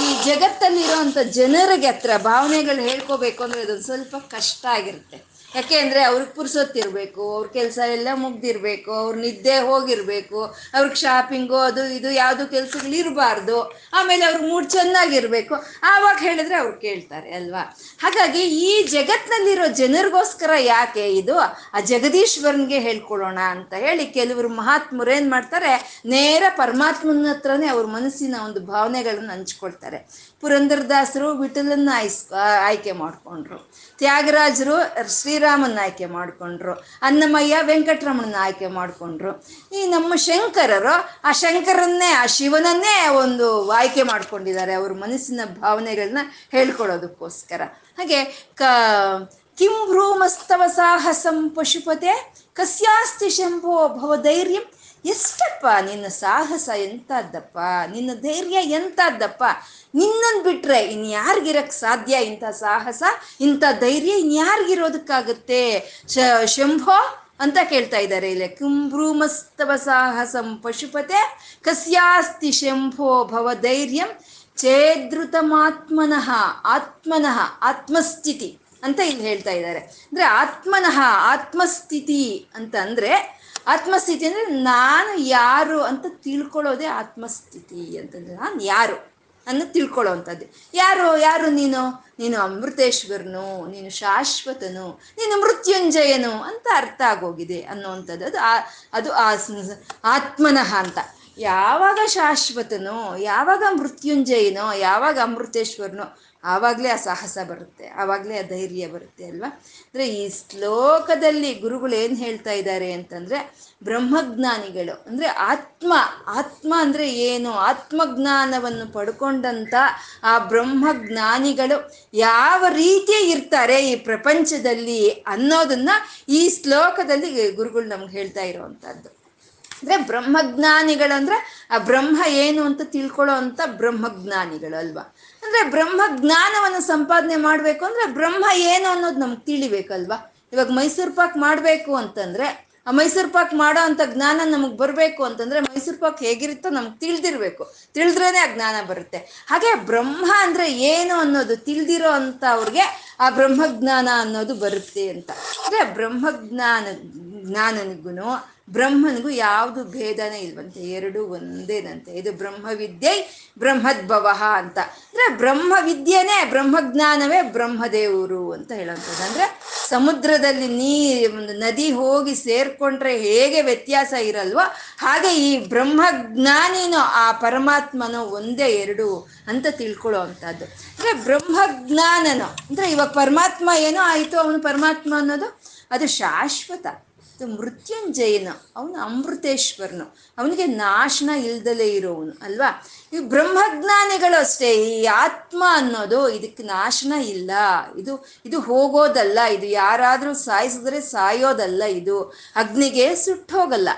A: ಈ ಜಗತ್ತಲ್ಲಿರುವಂಥ ಜನರಿಗೆ ಹತ್ರ ಭಾವನೆಗಳು ಹೇಳ್ಕೋಬೇಕು ಅಂದ್ರೆ ಅದೊಂದು ಸ್ವಲ್ಪ ಕಷ್ಟ ಆಗಿರುತ್ತೆ. ಯಾಕೆ ಅಂದರೆ ಅವ್ರಿಗೆ ಪುರ್ಸೊತ್ತಿರ್ಬೇಕು, ಅವ್ರ ಕೆಲಸ ಎಲ್ಲ ಮುಗ್ದಿರಬೇಕು, ಅವ್ರ ನಿದ್ದೆ ಹೋಗಿರಬೇಕು, ಅವ್ರಿಗೆ ಶಾಪಿಂಗು ಅದು ಇದು ಯಾವುದು ಕೆಲಸಗಳಿರಬಾರ್ದು ಆಮೇಲೆ ಅವ್ರ ಮೂಡ್ ಚೆನ್ನಾಗಿರಬೇಕು. ಆವಾಗ ಹೇಳಿದ್ರೆ ಅವ್ರು ಕೇಳ್ತಾರೆ ಅಲ್ವಾ? ಹಾಗಾಗಿ ಈ ಜಗತ್ನಲ್ಲಿರೋ ಜನರಿಗೋಸ್ಕರ ಯಾಕೆ ಇದು? ಆ ಜಗದೀಶ್ವರನ್ಗೆ ಹೇಳ್ಕೊಳ್ಳೋಣ ಅಂತ ಹೇಳಿ ಕೆಲವರು ಮಹಾತ್ಮರು ಏನು ಮಾಡ್ತಾರೆ? ನೇರ ಪರಮಾತ್ಮನ ಹತ್ರನೇ ಅವ್ರ ಮನಸ್ಸಿನ ಒಂದು ಭಾವನೆಗಳನ್ನು ಹಂಚ್ಕೊಳ್ತಾರೆ. ಪುರಂದರದಾಸರು ವಿಠಲನ್ನ ಆಯ್ಸ್ ಆಯ್ಕೆ ಮಾಡ್ಕೊಂಡ್ರು. ತ್ಯಾಗರಾಜರು ಶ್ರೀರಾಮನ್ನ ಆಯ್ಕೆ ಮಾಡಿಕೊಂಡ್ರು ಅನ್ನಮಯ್ಯ ವೆಂಕಟರಮಣನ ಆಯ್ಕೆ ಮಾಡಿಕೊಂಡ್ರು. ಈ ನಮ್ಮ ಶಂಕರರು ಆ ಶಂಕರನ್ನೇ, ಆ ಶಿವನನ್ನೇ ಒಂದು ಆಯ್ಕೆ ಮಾಡ್ಕೊಂಡಿದ್ದಾರೆ ಅವ್ರ ಮನಸ್ಸಿನ ಭಾವನೆಗಳನ್ನ ಹೇಳ್ಕೊಡೋದಕ್ಕೋಸ್ಕರ ಹಾಗೆ ಕ, ಕಿಂ ಭ್ರೂಮಸ್ತವ ಸಾಹಸಂ ಪಶುಪತೆ, ಕಸ್ಯಾಸ್ತಿ ಶಂಭೋ ಭವ ಧೈರ್ಯಂ ಎಷ್ಟಪ್ಪ, ನಿನ್ನ ಸಾಹಸ ಎಂಥದ್ದಪ್ಪ ನಿನ್ನ ಧೈರ್ಯ ಎಂಥದ್ದಪ್ಪ ನಿನ್ನನ್ನು ಬಿಟ್ರೆ ಇನ್ಯಾರಿಗಿರಕ್ಕೆ ಸಾಧ್ಯ ಇಂಥ ಸಾಹಸ, ಇಂಥ ಧೈರ್ಯ ಇನ್ಯಾರಿಗಿರೋದಕ್ಕಾಗುತ್ತೆ? ಶಂಭೋ ಅಂತ ಕೇಳ್ತಾ ಇದ್ದಾರೆ ಇಲ್ಲಿ. ಕುಂಭ್ರೂಮಸ್ತವ ಸಾಹಸಂ ಪಶುಪತೆ, ಕಸ್ಯಾಸ್ತಿ ಶಂಭೋ ಭವ ಧೈರ್ಯಂ ಚೇದೃತಮಾತ್ಮನಃ ಆತ್ಮನಃ ಆತ್ಮಸ್ಥಿತಿ ಅಂತ ಇಲ್ಲಿ ಹೇಳ್ತಾ ಇದ್ದಾರೆ ಅಂದ್ರೆ ಆತ್ಮನಃ ಆತ್ಮಸ್ಥಿತಿ ಅಂತ ಅಂದ್ರೆ ಆತ್ಮಸ್ಥಿತಿ ಅಂದ್ರೆ ನಾನು ಯಾರು ಅಂತ ತಿಳ್ಕೊಳ್ಳೋದೇ ಆತ್ಮಸ್ಥಿತಿ ಅಂತಂದ್ರೆ ನಾನು ಯಾರು ಅನ್ನ ತಿಳ್ಕೊಳ್ಳೋವಂಥದ್ದು. ಯಾರು ಯಾರು ನೀನು? ನೀನು ಅಮೃತೇಶ್ವರನು, ನೀನು ಶಾಶ್ವತನು, ನೀನು ಮೃತ್ಯುಂಜಯನು ಅಂತ ಅರ್ಥ ಆಗೋಗಿದೆ ಅನ್ನುವಂಥದ್ದು. ಅದು ಆ ಅದು ಆ ಆತ್ಮನಃ ಅಂತ. ಯಾವಾಗ ಶಾಶ್ವತನೋ, ಯಾವಾಗ ಮೃತ್ಯುಂಜಯನೋ, ಯಾವಾಗ ಅಮೃತೇಶ್ವರನೋ, ಆವಾಗಲೇ ಆ ಸಾಹಸ ಬರುತ್ತೆ, ಆವಾಗಲೇ ಆ ಧೈರ್ಯ ಬರುತ್ತೆ ಅಲ್ವಾ? ಅಂದರೆ ಈ ಶ್ಲೋಕದಲ್ಲಿ ಗುರುಗಳು ಏನು ಹೇಳ್ತಾ ಇದ್ದಾರೆ ಅಂತಂದರೆ ಬ್ರಹ್ಮಜ್ಞಾನಿಗಳು, ಅಂದರೆ ಆತ್ಮ ಆತ್ಮ ಅಂದರೆ ಏನು? ಆತ್ಮಜ್ಞಾನವನ್ನು ಪಡ್ಕೊಂಡಂಥ ಆ ಬ್ರಹ್ಮಜ್ಞಾನಿಗಳು ಯಾವ ರೀತಿ ಇರ್ತಾರೆ ಈ ಪ್ರಪಂಚದಲ್ಲಿ ಅನ್ನೋದನ್ನ ಈ ಶ್ಲೋಕದಲ್ಲಿ ಗುರುಗಳು ನಮ್ಗೆ ಹೇಳ್ತಾ ಇರುವಂಥದ್ದು ಅಂದ್ರೆ ಬ್ರಹ್ಮಜ್ಞಾನಿಗಳು ಅಂದ್ರೆ ಆ ಬ್ರಹ್ಮ ಏನು ಅಂತ ತಿಳ್ಕೊಳ್ಳೋ ಬ್ರಹ್ಮಜ್ಞಾನಿಗಳು ಅಲ್ವಾ ಅಂದ್ರೆ ಬ್ರಹ್ಮಜ್ಞಾನವನ್ನು ಸಂಪಾದನೆ ಮಾಡ್ಬೇಕು ಅಂದ್ರೆ ಬ್ರಹ್ಮ ಏನು ಅನ್ನೋದು ನಮ್ಗೆ ತಿಳಿಬೇಕಲ್ವಾ? ಇವಾಗ ಮೈಸೂರು ಪಾಕ್ ಮಾಡ್ಬೇಕು ಅಂತಂದ್ರೆ, ಆ ಮೈಸೂರು ಪಾಕ್ ಮಾಡೋ ಅಂತ ಜ್ಞಾನ ನಮಗೆ ಬರಬೇಕು ಅಂತಂದ್ರೆ ಮೈಸೂರು ಪಾಕ್ ಹೇಗಿರುತ್ತೋ ನಮ್ಗೆ ತಿಳಿದಿರ್ಬೇಕು. ತಿಳಿದ್ರೇನೆ ಆ ಜ್ಞಾನ ಬರುತ್ತೆ. ಹಾಗೆ ಬ್ರಹ್ಮ ಅಂದ್ರೆ ಏನು ಅನ್ನೋದು ತಿಳಿದಿರೋ ಅಂತ ಅವ್ರಿಗೆ ಆ ಬ್ರಹ್ಮಜ್ಞಾನ ಅನ್ನೋದು ಬರುತ್ತೆ ಅಂತ. ಅಂದ್ರೆ ಬ್ರಹ್ಮಜ್ಞಾನ ಜ್ಞಾನನಿಗೂ ಬ್ರಹ್ಮನಿಗೂ ಯಾವುದು ಭೇದನೇ ಇಲ್ವಂತೆ, ಎರಡು ಒಂದೇನಂತೆ. ಇದು ಬ್ರಹ್ಮವಿದ್ಯೆ ಬ್ರಹ್ಮದ್ಭವ ಅಂತ. ಅಂದ್ರೆ ಬ್ರಹ್ಮವಿದ್ಯೆನೇ ಬ್ರಹ್ಮಜ್ಞಾನವೇ ಬ್ರಹ್ಮದೇವರು ಅಂತ ಹೇಳೋಂಥದ್ದು. ಅಂದ್ರೆ ಸಮುದ್ರದಲ್ಲಿ ನೀ ಒಂದು ನದಿ ಹೋಗಿ ಸೇರ್ಕೊಂಡ್ರೆ ಹೇಗೆ ವ್ಯತ್ಯಾಸ ಇರಲ್ವೋ ಹಾಗೆ ಈ ಬ್ರಹ್ಮಜ್ಞಾನಿನೋ ಆ ಪರಮಾತ್ಮನೋ ಒಂದೇ ಎರಡು ಅಂತ ತಿಳ್ಕೊಳ್ಳೋ ಅಂಥದ್ದು ಅಂದ್ರೆ ಬ್ರಹ್ಮಜ್ಞಾನನೋ, ಅಂದರೆ ಇವಾಗ ಪರಮಾತ್ಮ ಏನೋ ಆಯಿತು ಅವನು ಪರಮಾತ್ಮ ಅನ್ನೋದು? ಅದು ಶಾಶ್ವತ. ಅದು ಮೃತ್ಯುಂಜಯನು. ಅವನು ಅಮೃತೇಶ್ವರನು. ಅವನಿಗೆ ನಾಶನ ಇಲ್ದಲೇ ಇರೋವನು, ಅಲ್ವಾ? ಈ ಬ್ರಹ್ಮಜ್ಞಾನಿಗಳು ಅಷ್ಟೇ. ಈ ಆತ್ಮ ಅನ್ನೋದು ಇದಕ್ಕೆ ನಾಶನ ಇಲ್ಲ. ಇದು ಇದು ಹೋಗೋದಲ್ಲ. ಇದು ಯಾರಾದರೂ ಸಾಯಿಸಿದ್ರೆ ಸಾಯೋದಲ್ಲ ಇದು. ಅಗ್ನಿಗೆ ಸುಟ್ಟೋಗಲ್ಲ.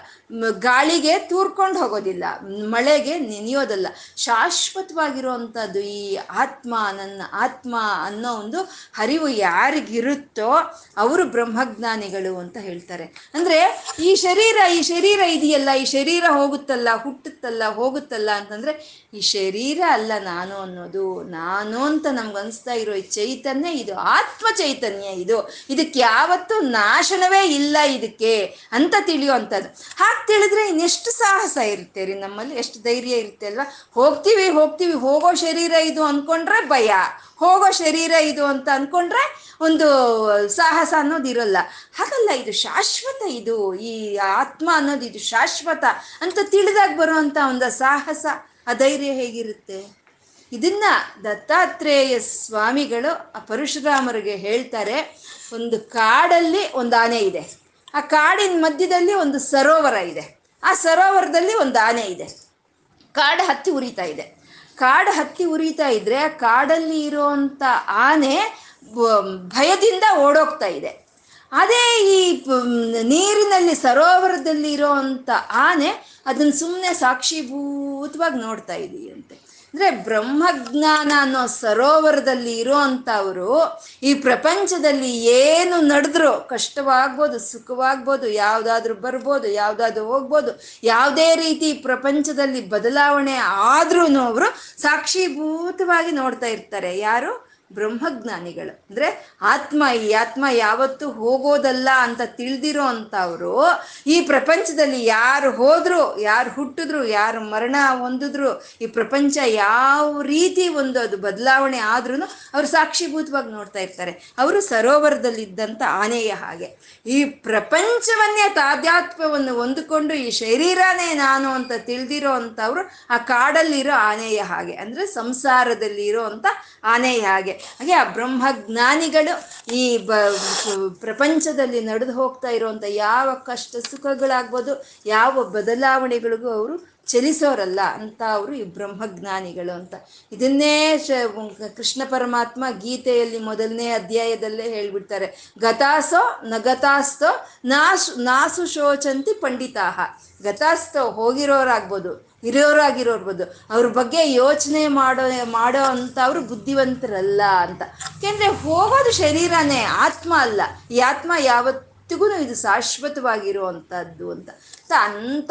A: ಗಾಳಿಗೆ ತೂರ್ಕೊಂಡು ಹೋಗೋದಿಲ್ಲ. ಮಳೆಗೆ ನೆನೆಯೋದಲ್ಲ. ಶಾಶ್ವತವಾಗಿರುವಂಥದ್ದು ಈ ಆತ್ಮ, ನನ್ನ ಆತ್ಮ ಅನ್ನೋ ಒಂದು ಹರಿವು ಯಾರಿಗಿರುತ್ತೋ ಅವರು ಬ್ರಹ್ಮಜ್ಞಾನಿಗಳು ಅಂತ ಹೇಳ್ತಾರೆ. ಅಂದ್ರೆ ಈ ಶರೀರ ಈ ಶರೀರ ಇದೆಯಲ್ಲ, ಈ ಶರೀರ ಹೋಗುತ್ತಲ್ಲ, ಹುಟ್ಟುತ್ತಲ್ಲ, ಹೋಗುತ್ತಲ್ಲ ಅಂತಂದ್ರೆ ಈ ಶರೀರ ಅಲ್ಲ ನಾನು ಅನ್ನೋದು. ನಾನು ಅಂತ ನಮ್ಗೆ ಅನಿಸ್ತಾ ಇರೋ ಈ ಚೈತನ್ಯ, ಇದು ಆತ್ಮ ಚೈತನ್ಯ ಇದು. ಇದಕ್ಕೆ ಯಾವತ್ತೂ ನಾಶನವೇ ಇಲ್ಲ ಇದಕ್ಕೆ ಅಂತ ತಿಳಿಯುವಂಥದ್ದು. ಹಾಗೆ ತಿಳಿದ್ರೆ ಇನ್ನೆಷ್ಟು ಸಾಹಸ ಇರುತ್ತೆ ರೀ ನಮ್ಮಲ್ಲಿ? ಎಷ್ಟು ಧೈರ್ಯ ಇರುತ್ತೆ ಅಲ್ವಾ? ಹೋಗ್ತೀವಿ ಹೋಗ್ತೀವಿ. ಹೋಗೋ ಶರೀರ ಇದು ಅನ್ಕೊಂಡ್ರೆ ಭಯ. ಹೋಗೋ ಶರೀರ ಇದು ಅಂತ ಅನ್ಕೊಂಡ್ರೆ ಒಂದು ಸಾಹಸ ಅನ್ನೋದು ಇರಲ್ಲ. ಹಾಗಲ್ಲ, ಇದು ಶಾಶ್ವತ ಇದು. ಈ ಆತ್ಮ ಅನ್ನೋದು ಇದು ಶಾಶ್ವತ ಅಂತ ತಿಳಿದಾಗ ಬರುವಂತ ಒಂದು ಸಾಹಸ, ಆ ಧೈರ್ಯ ಹೇಗಿರುತ್ತೆ? ಇದನ್ನ ದತ್ತಾತ್ರೇಯ ಸ್ವಾಮಿಗಳು ಆ ಪರಶುರಾಮರಿಗೆ ಹೇಳ್ತಾರೆ. ಒಂದು ಕಾಡಲ್ಲಿ ಒಂದು ಆನೆ ಇದೆ. ಆ ಕಾಡಿನ ಮಧ್ಯದಲ್ಲಿ ಒಂದು ಸರೋವರ ಇದೆ. ಆ ಸರೋವರದಲ್ಲಿ ಒಂದು ಆನೆ ಇದೆ. ಕಾಡು ಹತ್ತಿ ಉರಿತಾ ಇದೆ. ಕಾಡು ಹತ್ತಿ ಉರಿತಾ ಇದ್ರೆ ಆ ಕಾಡಲ್ಲಿ ಇರುವಂತ ಆನೆ ಭಯದಿಂದ ಓಡೋಗ್ತಾ ಇದೆ. ಅದೇ ಈ ನೀರಿನಲ್ಲಿ ಸರೋವರದಲ್ಲಿ ಇರೋವಂಥ ಆನೆ ಅದನ್ನ ಸುಮ್ಮನೆ ಸಾಕ್ಷಿಭೂತವಾಗಿ ನೋಡ್ತಾ ಇದೆಯಂತೆ. ಅಂದ್ರೆ ಬ್ರಹ್ಮಜ್ಞಾನ ಅನ್ನೋ ಸರೋವರದಲ್ಲಿ ಇರುವಂತವರು ಈ ಪ್ರಪಂಚದಲ್ಲಿ ಏನು ನಡೆದ್ರು ಕಷ್ಟವಾಗ್ಬೋದು, ಸುಖವಾಗ್ಬೋದು, ಯಾವ್ದಾದ್ರು ಬರ್ಬೋದು, ಯಾವ್ದಾದ್ರು ಹೋಗ್ಬೋದು, ಯಾವುದೇ ರೀತಿ ಪ್ರಪಂಚದಲ್ಲಿ ಬದಲಾವಣೆ ಆದ್ರೂ ಅವರು ಸಾಕ್ಷೀಭೂತವಾಗಿ ನೋಡ್ತಾ ಇರ್ತಾರೆ. ಯಾರು? ಬ್ರಹ್ಮಜ್ಞಾನಿಗಳು. ಅಂದ್ರೆ ಆತ್ಮ, ಈ ಆತ್ಮ ಯಾವತ್ತು ಹೋಗೋದಲ್ಲ ಅಂತ ತಿಳಿದಿರೋ ಅಂಥವ್ರು, ಈ ಪ್ರಪಂಚದಲ್ಲಿ ಯಾರು ಹೋದ್ರು, ಯಾರು ಹುಟ್ಟಿದ್ರು, ಯಾರು ಮರಣ ಹೊಂದಿದ್ರು, ಈ ಪ್ರಪಂಚ ಯಾವ ರೀತಿ ಒಂದು ಅದು ಬದಲಾವಣೆ ಆದ್ರೂ ಅವರು ಸಾಕ್ಷಿಭೂತವಾಗಿ ನೋಡ್ತಾ ಇರ್ತಾರೆ. ಅವರು ಸರೋವರದಲ್ಲಿದ್ದಂಥ ಆನೆಯ ಹಾಗೆ. ಈ ಪ್ರಪಂಚವನ್ನೇ ತಾಧ್ಯಾತ್ಮವನ್ನು ಹೊಂದಿಕೊಂಡು ಈ ಶರೀರನೇ ನಾನು ಅಂತ ತಿಳಿದಿರೋ ಅಂಥವ್ರು ಆ ಕಾಡಲ್ಲಿರೋ ಆನೆಯ ಹಾಗೆ. ಅಂದ್ರೆ ಸಂಸಾರದಲ್ಲಿ ಇರೋ ಅಂತ ಆನೆಯ ಹಾಗೆ. ಹಾಗೆ ಆ ಬ್ರಹ್ಮಜ್ಞಾನಿಗಳು ಈ ಬ ಪ್ರಪಂಚದಲ್ಲಿ ನಡೆದು ಹೋಗ್ತಾ ಇರುವಂಥ ಯಾವ ಕಷ್ಟ ಸುಖಗಳಾಗ್ಬೋದು, ಯಾವ ಬದಲಾವಣೆಗಳಿಗೂ ಅವರು ಚಲಿಸೋರಲ್ಲ ಅಂತ ಅವರು ಈ ಬ್ರಹ್ಮಜ್ಞಾನಿಗಳು ಅಂತ. ಇದನ್ನೇ ಕೃಷ್ಣ ಪರಮಾತ್ಮ ಗೀತೆಯಲ್ಲಿ ಮೊದಲನೇ ಅಧ್ಯಾಯದಲ್ಲೇ ಹೇಳ್ಬಿಡ್ತಾರೆ. ಗತಾಸೋ ನಗತಾಸ್ತೋ ನಾಶು, ನಾಸು ಶೋಚಂತಿ ಪಂಡಿತಾಹ. ಗತಾಸ್ತೋ ಹೋಗಿರೋರಾಗ್ಬೋದು, ಇರೋರಾಗಿರೋರ್ಬೋದು. ಅವ್ರ ಬಗ್ಗೆ ಯೋಚನೆ ಮಾಡೋ ಮಾಡೋ ಅಂಥವ್ರು ಬುದ್ಧಿವಂತರಲ್ಲ ಅಂತ. ಯಾಕೆಂದ್ರೆ ಹೋಗೋದು ಶರೀರನೇ, ಆತ್ಮ ಅಲ್ಲ. ಈ ಆತ್ಮ ಯಾವತ್ತಿಗೂ ಇದು ಶಾಶ್ವತವಾಗಿರುವಂಥದ್ದು ಅಂತ. ಅಂತ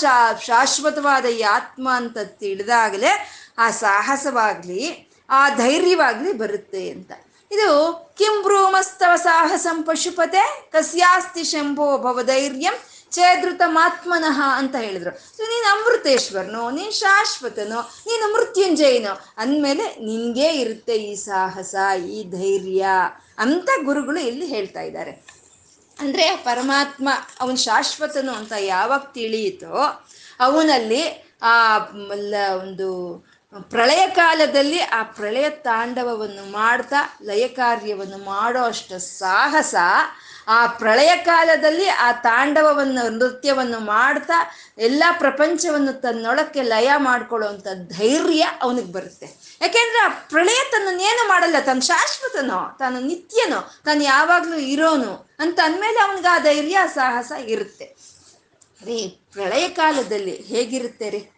A: ಶಾ ಶಾಶ್ವತವಾದ ಈ ಆತ್ಮ ಅಂತ ತಿಳಿದಾಗಲೇ ಆ ಸಾಹಸವಾಗಲಿ, ಆ ಧೈರ್ಯವಾಗಲಿ ಬರುತ್ತೆ ಅಂತ. ಇದು ಕಿಂ ಭ್ರೂಮಸ್ತವ ಸಾಹಸಂ ಪಶುಪತೆ, ಕಸ್ಯಾಸ್ತಿ ಶಂಭೋ ಭವಧೈರ್ಯಂ ಛೇದೃತಮಾತ್ಮನಃ ಅಂತ ಹೇಳಿದ್ರು. ಸೊ ನೀನು ಅಮೃತೇಶ್ವರನು, ನೀನು ಶಾಶ್ವತನು, ನೀನು ಮೃತ್ಯುಂಜಯನು, ಅಂದಮೇಲೆ ನಿನ್ಗೆ ಇರುತ್ತೆ ಈ ಸಾಹಸ, ಈ ಧೈರ್ಯ ಅಂತ ಗುರುಗಳು ಇಲ್ಲಿ ಹೇಳ್ತಾ ಇದ್ದಾರೆ. ಅಂದರೆ ಪರಮಾತ್ಮ, ಅವನು ಶಾಶ್ವತನು ಅಂತ ಯಾವಾಗ ತಿಳಿಯಿತೋ, ಅವನಲ್ಲಿ ಆ ಒಂದು ಪ್ರಳಯ ಕಾಲದಲ್ಲಿ ಆ ಪ್ರಳಯ ತಾಂಡವವನ್ನು ಮಾಡ್ತಾ, ಲಯ ಕಾರ್ಯವನ್ನು ಮಾಡೋ ಅಷ್ಟು ಸಾಹಸ, ಆ ಪ್ರಳಯ ಕಾಲದಲ್ಲಿ ಆ ತಾಂಡವವನ್ನು, ನೃತ್ಯವನ್ನು ಮಾಡ್ತಾ, ಎಲ್ಲ ಪ್ರಪಂಚವನ್ನು ತನ್ನೊಳಕ್ಕೆ ಲಯ ಮಾಡ್ಕೊಳ್ಳೋ ಧೈರ್ಯ ಅವನಿಗೆ ಬರುತ್ತೆ. ಯಾಕೆಂದ್ರೆ ಆ ಪ್ರಳಯ ತನ್ನನ್ನೇನು ಮಾಡಲ್ಲ, ತನ್ನ ಶಾಶ್ವತನೋ, ತಾನು ನಿತ್ಯನೋ, ತಾನು ಯಾವಾಗಲೂ ಇರೋನು ಅಂತ ಅಂದಮೇಲೆ ಅವನಿಗೆ ಆ ಧೈರ್ಯ ಸಾಹಸ ಇರುತ್ತೆ. ರೀ, ಪ್ರಳಯ ಕಾಲದಲ್ಲಿ ಹೇಗಿರುತ್ತೆ ರೀ?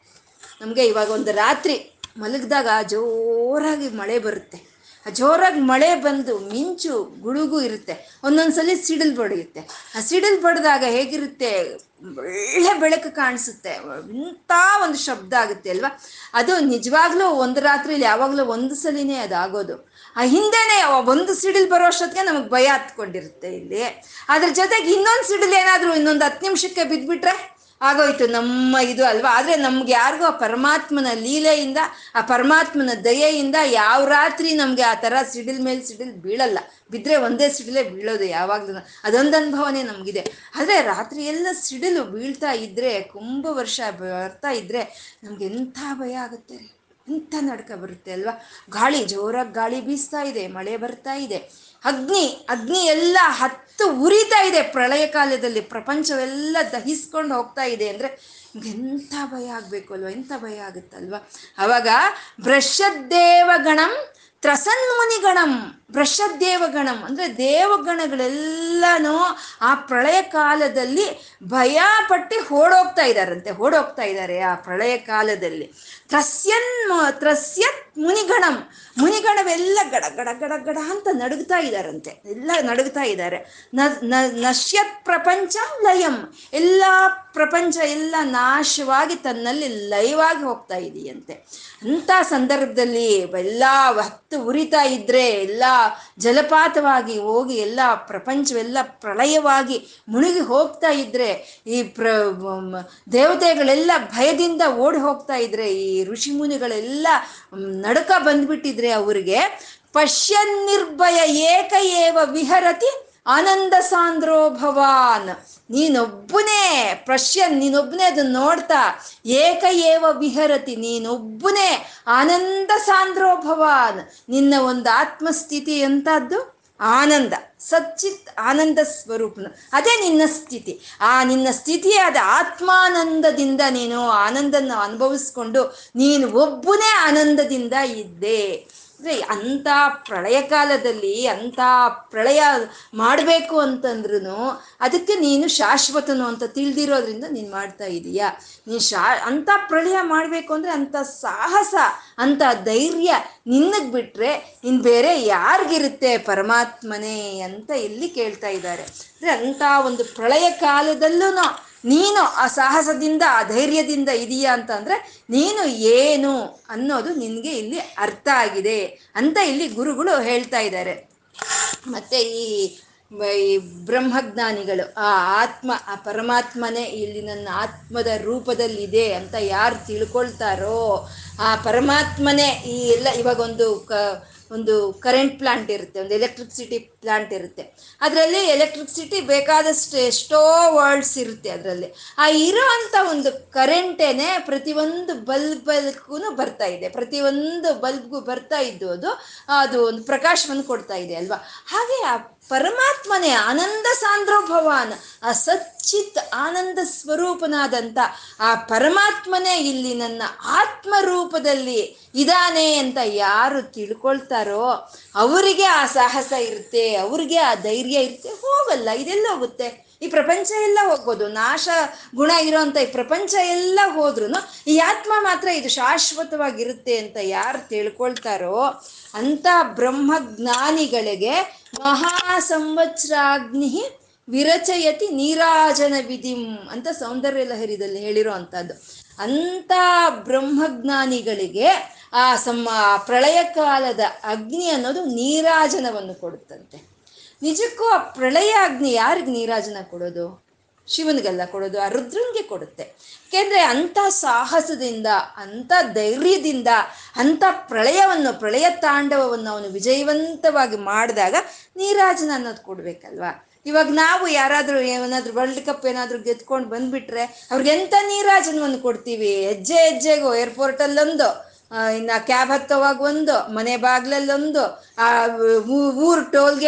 A: ನಮಗೆ ಇವಾಗ ಒಂದು ರಾತ್ರಿ ಮಲಗಿದಾಗ ಜೋರಾಗಿ ಮಳೆ ಬರುತ್ತೆ. ಜೋರಾಗಿ ಮಳೆ ಬಂದು ಮಿಂಚು ಗುಡುಗು ಇರುತ್ತೆ. ಒಂದೊಂದ್ಸಲಿ ಸಿಡಿಲು ಬಡಿಯುತ್ತೆ. ಆ ಸಿಡಿಲು ಬಡ್ದಾಗ ಹೇಗಿರುತ್ತೆ? ಒಳ್ಳೆ ಬೆಳಕು ಕಾಣಿಸುತ್ತೆ. ಇಂಥ ಒಂದು ಶಬ್ದ ಆಗುತ್ತೆ ಅಲ್ವಾ? ಅದು ನಿಜವಾಗ್ಲೂ ಒಂದು ರಾತ್ರಿಲಿ ಯಾವಾಗಲೂ ಒಂದು ಸಲಿನೇ ಅದಾಗೋದು. ಆ ಹಿಂದೆನೇ ಒಂದು ಸಿಡಿಲ್ ಬರೋ ಅಷ್ಟೊತ್ತಿಗೆ ನಮಗೆ ಭಯ ಹತ್ಕೊಂಡಿರುತ್ತೆ ಇಲ್ಲಿ. ಅದ್ರ ಜೊತೆಗೆ ಇನ್ನೊಂದು ಸಿಡಿಲ್ ಏನಾದರೂ ಇನ್ನೊಂದು ಹತ್ತು ನಿಮಿಷಕ್ಕೆ ಬಿದ್ದುಬಿಟ್ರೆ ಆಗೋಯ್ತು ನಮ್ಮ ಇದು ಅಲ್ವಾ? ಆದರೆ ನಮ್ಗೆ ಯಾರಿಗೂ ಆ ಪರಮಾತ್ಮನ ಲೀಲೆಯಿಂದ, ಆ ಪರಮಾತ್ಮನ ದಯೆಯಿಂದ ಯಾವ ರಾತ್ರಿ ನಮಗೆ ಆ ಥರ ಸಿಡಿಲ್ ಮೇಲೆ ಸಿಡಿಲ್ ಬೀಳಲ್ಲ. ಬಿದ್ರೆ ಒಂದೇ ಸಿಡಿಲೇ ಬೀಳೋದು ಯಾವಾಗಲೂ. ಅದೊಂದು ಅನುಭವನೇ ನಮಗಿದೆ. ಆದರೆ ರಾತ್ರಿ ಎಲ್ಲ ಸಿಡಿಲು ಬೀಳ್ತಾ ಇದ್ದರೆ ಕುಂಭ ವರ್ಷ ಬರ್ತಾ ಇದ್ದರೆ ನಮ್ಗೆ ಎಂಥ ಭಯ ಆಗುತ್ತೆ ಎಂಥ ನಡ್ಕ ಬರುತ್ತೆ ಅಲ್ವಾ? ಗಾಳಿ ಜೋರಾಗಿ ಗಾಳಿ ಬೀಸ್ತಾ ಇದೆ, ಮಳೆ ಬರ್ತಾ ಇದೆ. ಅಗ್ನಿ ಅಗ್ನಿ ಎಲ್ಲ ಹತ್ತು ಉರಿತಾ ಇದೆ ಪ್ರಳಯ ಕಾಲದಲ್ಲಿ. ಪ್ರಪಂಚವೆಲ್ಲ ದಹಿಸ್ಕೊಂಡು ಹೋಗ್ತಾ ಇದೆ ಅಂದರೆ ಎಂಥ ಭಯ ಆಗಬೇಕು ಅಲ್ವಾ ಎಂಥ ಭಯ ಆಗುತ್ತಲ್ವಾ? ಅವಾಗ ಭ್ರಷದ್ದೇವಗಣಂ ತ್ರಸನ್ಮುನಿಗಣಂ. ಭ್ರಷದ್ದೇವಗಣಂ ಅಂದರೆ ದೇವಗಣಗಳೆಲ್ಲನೂ ಆ ಪ್ರಳಯ ಕಾಲದಲ್ಲಿ ಭಯ ಪಟ್ಟಿ ಓಡೋಗ್ತಾ ಇದ್ದಾರಂತೆ ಓಡೋಗ್ತಾ ಇದ್ದಾರೆ ಆ ಪ್ರಳಯ ಕಾಲದಲ್ಲಿ. ತ್ರಸ್ಯನ್ ತ್ರಸ್ಯತ್ ಮುನಿಗಣಂ. ಮುನಿಗಣವೆಲ್ಲ ಗಡ ಗಡ ಗಡ ಗಡ ಅಂತ ನಡುಗ್ತಾ ಇದ್ದಾರಂತೆ ಎಲ್ಲ ನಡುಗ್ತಾ ಇದ್ದಾರೆ ನಶ್ಯತ್ ಪ್ರಪಂಚಂ ಲಯಂ. ಎಲ್ಲ ಪ್ರಪಂಚ ಎಲ್ಲ ನಾಶವಾಗಿ ತನ್ನಲ್ಲಿ ಲಯವಾಗಿ ಹೋಗ್ತಾ ಇದೆಯಂತೆ. ಅಂಥ ಸಂದರ್ಭದಲ್ಲಿ ಎಲ್ಲ ಹತ್ತು ಉರಿತಾ ಇದ್ರೆ, ಎಲ್ಲ ಜಲಪಾತವಾಗಿ ಹೋಗಿ ಎಲ್ಲ ಪ್ರಪಂಚವೆಲ್ಲ ಪ್ರಳಯವಾಗಿ ಮುಳುಗಿ ಹೋಗ್ತಾ ಇದ್ರೆ, ಈ ಪ್ರ ದೇವತೆಗಳೆಲ್ಲ ಭಯದಿಂದ ಓಡಿ ಹೋಗ್ತಾ ಇದ್ರೆ, ಈ ಋಷಿ ಮುನಿಗಳೆಲ್ಲ ನಡುಕ ಬಂದ್ಬಿಟ್ಟಿದ್ರೆ ಅವರಿಗೆ ಪಶ್ಯನ್ ನಿರ್ಭಯ ಏಕ ಏವ ವಿಹರತಿ ಆನಂದ ಸಾಂದ್ರೋ ಭವಾನ್. ನೀನೊಬ್ಬನೇ ಪ್ರಶ್ಯನ್ ನೀನೊಬ್ಬನೇ ಅದನ್ನ ನೋಡ್ತಾ, ಏಕ ಏವ ವಿಹರತಿ ನೀನೊಬ್ಬನೇ, ಆನಂದ ಸಾಂದ್ರೋ ಭವಾನ್. ನಿನ್ನ ಒಂದು ಆತ್ಮಸ್ಥಿತಿ ಎಂಥದ್ದು ಆನಂದ, ಸಚ್ಚಿತ್ ಆನಂದ ಸ್ವರೂಪನ. ಅದೇ ನಿನ್ನ ಸ್ಥಿತಿ. ಆ ನಿನ್ನ ಸ್ಥಿತಿಯಾದ ಆತ್ಮಾನಂದದಿಂದ ನೀನು ಆನಂದನ ಅನುಭವಿಸ್ಕೊಂಡು, ನೀನು ಒಬ್ಬನೇ ಆನಂದದಿಂದ ಇದ್ದೆ. ಅಂದರೆ ಅಂಥ ಪ್ರಳಯ ಕಾಲದಲ್ಲಿ ಅಂಥ ಪ್ರಳಯ ಮಾಡಬೇಕು ಅಂತಂದ್ರೂ ಅದಕ್ಕೆ ನೀನು ಶಾಶ್ವತನು ಅಂತ ತಿಳಿದಿರೋದ್ರಿಂದ ನೀನು ಮಾಡ್ತಾ ಇದೀಯಾ? ನೀನು ಶಾ, ಅಂಥ ಪ್ರಳಯ ಮಾಡಬೇಕು ಅಂದರೆ ಅಂಥ ಸಾಹಸ, ಅಂಥ ಧೈರ್ಯ ನಿನ್ನಗೆ ಬಿಟ್ಟರೆ ಇನ್ನು ಬೇರೆ ಯಾರಿಗಿರುತ್ತೆ ಪರಮಾತ್ಮನೇ ಅಂತ ಇಲ್ಲಿ ಕೇಳ್ತಾ ಇದ್ದಾರೆ? ಅಂದರೆ ಅಂಥ ಒಂದು ಪ್ರಳಯ ಕಾಲದಲ್ಲೂ ನೀನು ಆ ಸಾಹಸದಿಂದ ಆ ಧೈರ್ಯದಿಂದ ಇದೆಯಾ ಅಂತ ಅಂದರೆ ನೀನು ಏನು ಅನ್ನೋದು ನಿನಗೆ ಇಲ್ಲಿ ಅರ್ಥ ಆಗಿದೆ ಅಂತ ಇಲ್ಲಿ ಗುರುಗಳು ಹೇಳ್ತಾ ಇದ್ದಾರೆ. ಮತ್ತೆ ಈ ಈ ಬ್ರಹ್ಮಜ್ಞಾನಿಗಳು, ಆ ಆತ್ಮ, ಆ ಪರಮಾತ್ಮನೇ ಇಲ್ಲಿ ನನ್ನ ಆತ್ಮದ ರೂಪದಲ್ಲಿದೆ ಅಂತ ಯಾರು ತಿಳ್ಕೊಳ್ತಾರೋ, ಆ ಪರಮಾತ್ಮನೇ ಈ ಎಲ್ಲ ಇವಾಗ ಒಂದು ಕ ಒಂದು ಕರೆಂಟ್ ಪ್ಲಾಂಟ್ ಇರುತ್ತೆ, ಒಂದು ಎಲೆಕ್ಟ್ರಿಕ್ಸಿಟಿ ಪ್ಲಾಂಟ್ ಇರುತ್ತೆ. ಅದರಲ್ಲಿ ಎಲೆಕ್ಟ್ರಿಸಿಟಿ ಬೇಕಾದಷ್ಟು ಎಷ್ಟೋ ವರ್ಡ್ಸ್ ಇರುತ್ತೆ ಅದರಲ್ಲಿ. ಆ ಇರೋ ಅಂಥ ಒಂದು ಕರೆಂಟೇನೆ ಪ್ರತಿಯೊಂದು ಬಲ್ಬಲ್ಗೂ ಬರ್ತಾ ಇದೆ. ಪ್ರತಿಯೊಂದು ಬಲ್ಬ್ಗೂ ಬರ್ತಾ ಇದ್ದು ಅದು ಅದು ಒಂದು ಪ್ರಕಾಶವನ್ನು ಕೊಡ್ತಾ ಇದೆ ಅಲ್ವಾ? ಹಾಗೆ ಆ ಪರಮಾತ್ಮನೇ ಆನಂದ ಸಾಂದ್ರೋ ಭವಾನ್, ಆ ಸಚ್ಚಿತ್ ಆನಂದ ಸ್ವರೂಪನಾದಂಥ ಆ ಪರಮಾತ್ಮನೇ ಇಲ್ಲಿ ನನ್ನ ಆತ್ಮ ರೂಪದಲ್ಲಿ ಇದಾನೆ ಅಂತ ಯಾರು ತಿಳ್ಕೊಳ್ತಾರೋ, ಅವರಿಗೆ ಆ ಸಾಹಸ ಇರುತ್ತೆ, ಅವ್ರಿಗೆ ಆ ಧೈರ್ಯ ಇರುತ್ತೆ, ಹೋಗಲ್ಲ, ಇದೆಲ್ಲ ಹೋಗುತ್ತೆ. ಈ ಪ್ರಪಂಚ ಎಲ್ಲ ಹೋಗ್ಬೋದು, ನಾಶ ಗುಣ ಇರೋಂಥ ಈ ಪ್ರಪಂಚ ಎಲ್ಲ ಹೋದ್ರೂ ಈ ಆತ್ಮ ಮಾತ್ರ ಇದು ಶಾಶ್ವತವಾಗಿರುತ್ತೆ ಅಂತ ಯಾರು ತಿಳ್ಕೊಳ್ತಾರೋ, ಅಂಥ ಬ್ರಹ್ಮಜ್ಞಾನಿಗಳಿಗೆ ಮಹಾ ಸಂವತ್ಸರಾಗ್ನಿ ವಿರಚಯತಿ ನೀರಾಜನ ವಿಧಿಂ ಅಂತ ಸೌಂದರ್ಯ ಲಹರಿದಲ್ಲಿ ಹೇಳಿರೋ ಅಂಥದ್ದು. ಅಂಥ ಬ್ರಹ್ಮಜ್ಞಾನಿಗಳಿಗೆ ಆ ಸಮ ಪ್ರಳಯ ಕಾಲದ ಅಗ್ನಿ ಅನ್ನೋದು ನೀರಾಜನವನ್ನು ಕೊಡುತ್ತಂತೆ. ನಿಜಕ್ಕೂ ಆ ಪ್ರಳಯ ಅಗ್ನಿ ಯಾರಿಗೆ ನೀರಾಜನ ಕೊಡೋದು? ಶಿವನಿಗೆಲ್ಲ ಕೊಡೋದು, ಆ ರುದ್ರನಿಗೆ ಕೊಡುತ್ತೆ. ಯಾಕೆಂದ್ರೆ ಅಂಥ ಸಾಹಸದಿಂದ, ಅಂಥ ಧೈರ್ಯದಿಂದ, ಅಂಥ ಪ್ರಳಯವನ್ನು, ಪ್ರಳಯ ತಾಂಡವವನ್ನು ಅವನು ವಿಜಯವಂತವಾಗಿ ಮಾಡಿದಾಗ ನೀರಾಜನ ಅನ್ನೋದು ಕೊಡ್ಬೇಕಲ್ವಾ? ಇವಾಗ ನಾವು ಯಾರಾದರೂ ಏನಾದರೂ ವರ್ಲ್ಡ್ ಕಪ್ ಏನಾದರೂ ಗೆದ್ಕೊಂಡು ಬಂದ್ಬಿಟ್ರೆ ಅವ್ರಿಗೆ ಎಂಥ ನೀರಾಜನವನ್ನು ಕೊಡ್ತೀವಿ? ಹೆಜ್ಜೆ ಹೆಜ್ಜೆಗೂ ಏರ್ಪೋರ್ಟಲ್ಲೊಂದು ಇನ್ನು ಕ್ಯಾಬ್ ಹತ್ತೋವಾಗ ಒಂದು, ಮನೆ ಬಾಗ್ಲಲ್ಲೊಂದು, ಆ ಊರು ಟೋಲ್